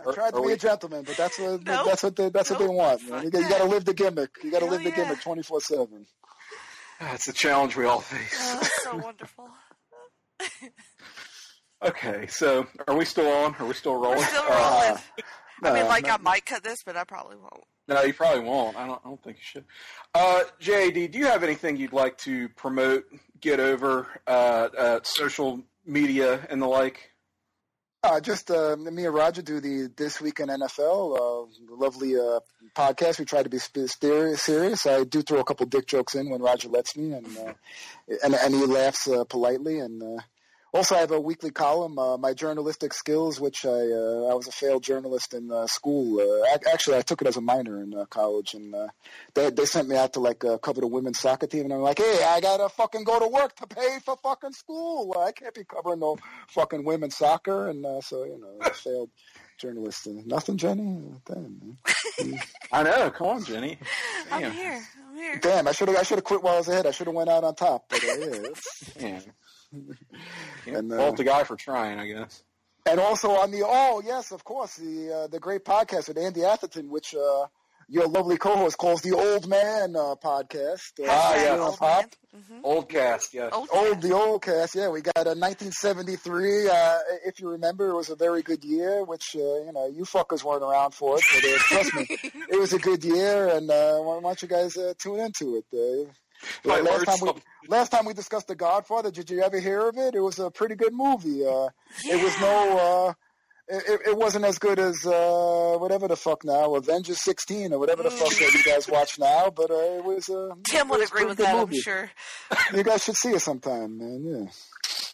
I tried to be a gentleman, but that's what Nope. that's what they, that's what they want. Man. You, got, you got to live the gimmick. You got to live the yeah. gimmick twenty four seven. That's a challenge we all face. Oh, that's so wonderful. Okay, so are we still on? Are we still rolling? We're still Uh, rolling. I mean, no, like no. I might cut this, but I probably won't. No, you probably won't. I don't. I don't think you should. Uh, JD, do you have anything you'd like to promote, get over, uh, uh, social media and the like? Uh, just uh, me and Roger do the this week in NFL, uh, lovely uh, podcast. We try to be. Serious. I do throw a couple dick jokes in when Roger lets me, and uh, and, and he laughs uh, politely. And uh, also, I have a weekly column, uh, my journalistic skills, which I uh, I was a failed journalist in uh, school. Uh, ac- actually, I took it as a minor in uh, college, and uh, they they sent me out to like uh, cover the women's soccer team, and I'm like, hey, I gotta fucking go to work to pay for fucking school. I can't be covering no fucking women's soccer, and uh, so you know, I failed journalist. And nothing, Jenny. Damn. I know. Come on, Jenny. I'm Damn. here. I'm here. Damn, I should have I should have quit while I was ahead. I should have went out on top. But uh, yeah, it's- Damn. Can't And, uh, fault the guy for trying, I guess. and also on the oh yes, of course, the uh, the great podcast with Andy Atherton, which uh, your lovely co-host calls the Old Man uh, podcast. Uh, Ah, Hashtag yeah. old Pop. man. Mhm. Old cast, yes. Old Old man. the old cast, yeah. We got a 1973. Uh, if you remember, it was a very good year. Which uh, you know, you fuckers weren't around for it, but uh, trust me, it was a good year. And uh, why don't you guys uh, tune into it? My last words time we last time we discussed The Godfather, did you ever hear of it? It was a pretty good movie. Uh, It was no. Uh, it, it- it wasn't as good as uh, whatever the fuck now, Avengers 16 or whatever the fuck that you guys watch now. But uh, it was. Uh, Tim would it was a agree with good that, I'm sure. You guys should see it sometime, man. Yeah.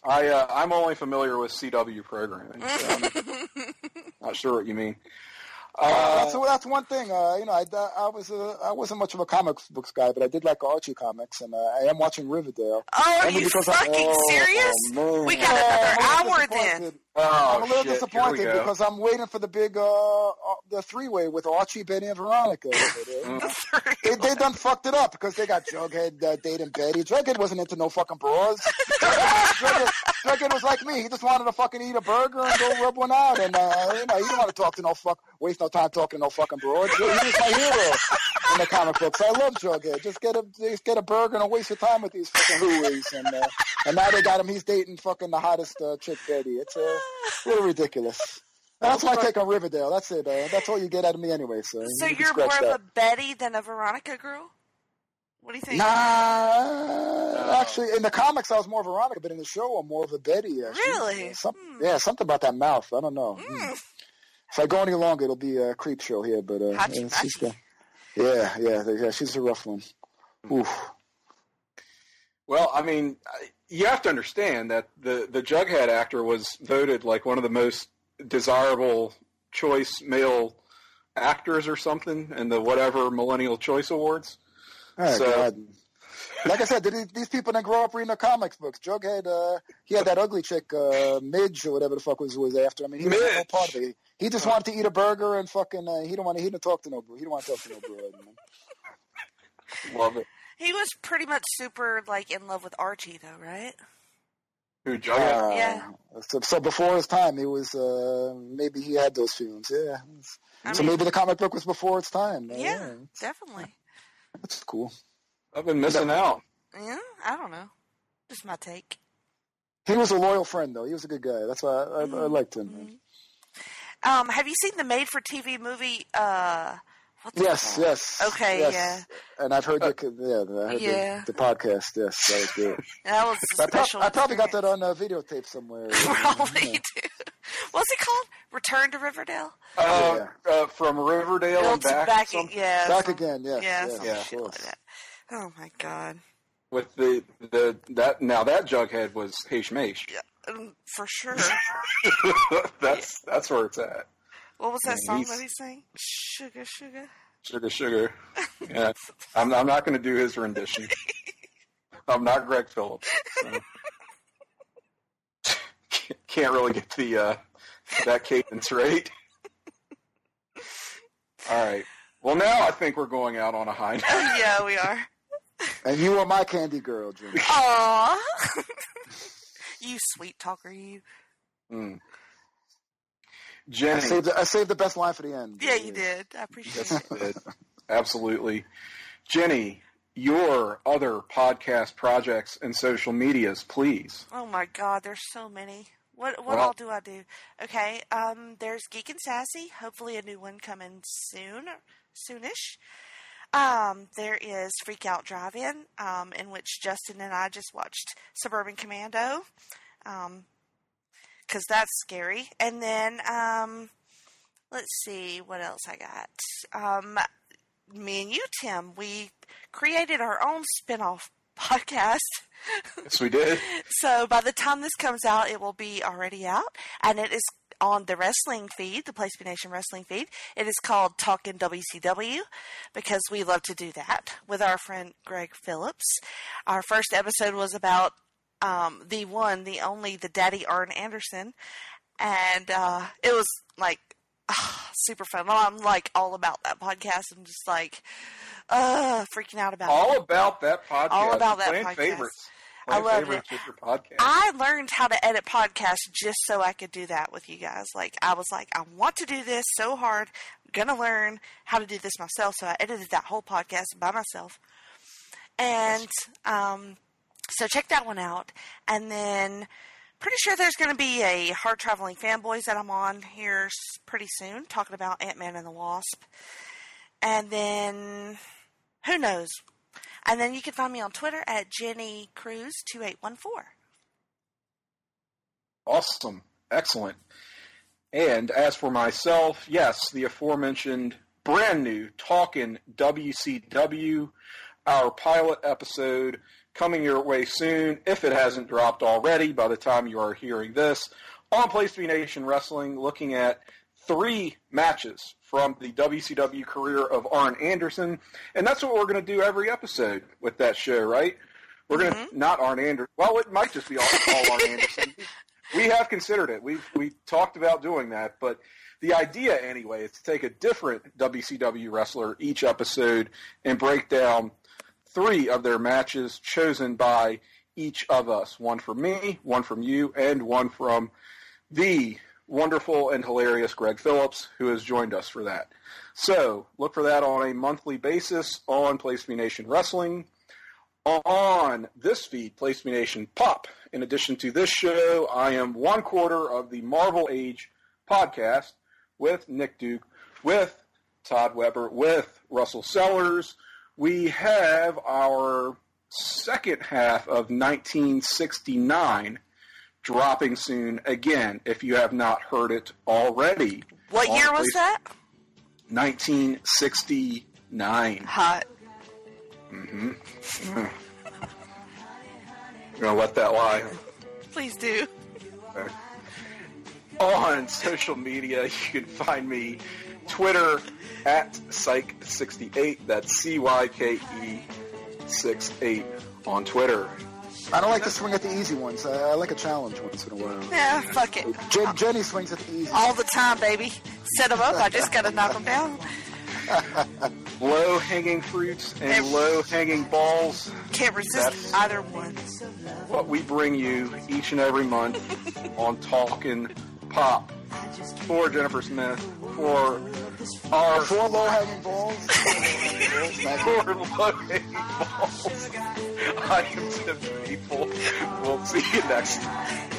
I uh, I'm only familiar with CW programming. So I'm not sure what you mean. Uh, so that's one thing. Uh, you know, I, I was uh, I wasn't much of a comic books guy, but I did like Archie comics, and uh, I am watching Riverdale. Oh, are you because I- fucking oh, serious? oh. We got Yeah, another hour then. Disappointed. oh, I'm a little shit. Disappointed because I'm waiting for the big uh, uh the three way with Archie, Betty, and Veronica. Mm. they they done fucked it up because they got Jughead uh, dating Betty. Jughead wasn't into no fucking bras. Jughead, Jughead was like me. He just wanted to fucking eat a burger and go rub one out. And uh, you know, he didn't want to talk to no fuck, waste no time talking to no fucking broads. He was my hero in the comic books. I love Jughead. Just get a just get a burger and don't waste your time with these fucking hooeys. And uh, and now they got him. He's dating fucking the hottest uh, chick, Betty. It's uh, a little ridiculous. That's my take on Riverdale. That's it. Uh, that's all you get out of me anyway. So, So you you're more that. of a Betty than a Veronica girl? What do you think? Nah, actually, in the comics, I was more Veronica, but in the show, I'm more of a Betty. Really? some, Yeah, something about that mouth. I don't know. Hmm. If I go any longer, it'll be a creep show here. But uh, yeah, yeah, yeah, yeah, she's a rough one. Oof. Well, I mean, you have to understand that the the Jughead actor was voted like one of the most desirable choice male actors or something in the whatever Millennial Choice Awards. Oh, So- God. Like I said, these, these people didn't grow up reading the comics books. Jughead, uh, he had that ugly chick, uh, Midge or whatever the fuck was was after. I mean, he was no Midge. part of it. He just wanted to eat a burger and fucking. Uh, he didn't want to. He didn't talk to no. Bro he didn't want to talk to no broad. Love it. He was pretty much super like in love with Archie, though, right? Who Jughead? Uh, Yeah. So, so before his time, he was uh, maybe he had those feelings. Yeah. I so mean- maybe the comic book was before its time. Uh, Yeah, definitely. that's cool. I've been missing out. Yeah, I don't know. Just my take. He was a loyal friend, though. He was a good guy. That's why I, I, Mm-hmm. I liked him. Um, have you seen the made-for-TV movie? Uh, what's Yes, called? yes. Okay, yes. yeah. And I've heard the yeah, I heard Yeah. the, the podcast. Yes, that was good. That was a I, prob- special. I probably got that experience. on uh, videotape somewhere. Probably do. What's it called? Return to Riverdale. Uh, uh, from Riverdale and back, back, some- yeah, Back some- again, yes, yeah, yes, Yeah. shit like that. Oh my god, with the the that now that Jughead was Heish Maish. Um, for sure. that's that's where it's at. What was that song he's- that he sang? Sugar, sugar. Sugar, sugar. Yeah, I'm I'm not going to do his rendition. I'm not Greg Phillips. so. Can't really get the uh, that cadence right. All right. Well, now I think we're going out on a high note. yeah, we are. And you are my candy girl, Jimmy. Aw. you sweet talker, you. Mm. I Jenny, saved, the, I saved the best line for the end. Yeah, you did. I appreciate Yes, it. did. Absolutely. Jenny, your other podcast projects and social medias, please. Oh my god, there's so many. What what Well- all do I do? Okay, um, there's Geek and Sassy. Hopefully, a new one coming soon, soonish. Um, there is Freak Out Drive-In, um, in which Justin and I just watched Suburban Commando, um, because that's scary. And then, um, let's see what else I got. Um, me and you, Tim, we created our own spin-off podcast. Yes, we did. So by the time this comes out, it will be already out, and it is on the wrestling feed, the Place to Be Nation wrestling feed. It is called Talking WCW because we love to do that with our friend Greg Phillips. Our first episode was about um, the one, the only, the Daddy Arn Anderson, and uh, it was like super fun. I'm like all about that podcast. I'm just like uh, freaking out about it. All about that podcast. All about that podcast. favorites. I love it. your podcast. I learned how to edit podcasts just so I could do that with you guys. Like I was like, I want to do this so hard. I'm gonna learn how to do this myself. So I edited that whole podcast by myself. And um, so check that one out. And then pretty sure there's going to be a hard traveling fanboys that I'm on here pretty soon, talking about Ant Man and the Wasp. And then who knows? And then you can find me on Twitter at Jenny Cruz two eight one four. Awesome. Excellent. And as for myself, yes, the aforementioned brand new Talking WCW, our pilot episode coming your way soon, if it hasn't dropped already by the time you are hearing this, on Place to Be Nation Wrestling, looking at three matches from the WCW career of Arn Anderson. And that's what we're going to do every episode with that show, right? We're going to, mm-hmm. not Arn Anderson. Well, it might just be all, all Arn Anderson. We have considered it. We've, we talked about doing that, but the idea anyway is to take a different WCW wrestler each episode and break down three of their matches chosen by each of us. One from me, one from you, and one from the wonderful and hilarious Greg Phillips, who has joined us for that. So look for that on a monthly basis on Place to Be Nation Wrestling. On this feed, Place to Be Nation Pop. In addition to this show, I am one quarter of the Marvel Age podcast with Nick Duke, with Todd Weber, with Russell Sellers. We have our second half of 1969 dropping soon again if you have not heard it already. What year was that? 1969. Hot. Mm-hmm. I'm gonna let that lie. Please do. Okay. On social media, you can find me Twitter at Cyke68. That's C Y K E 6 8 on Twitter. I don't like to swing at the easy ones. I, I like a challenge once in a while. Yeah, fuck it. Jen, Jenny swings at the easy. All the time, baby. Set them up. I just got to knock them down. Low hanging fruits and low hanging balls. Can't resist That's- either one. What we bring you each and every month on Talk'n Pop. For Jennifer Smith, for our Four low hanging balls. for low hanging balls. I am Tim Capel. We'll see you next time.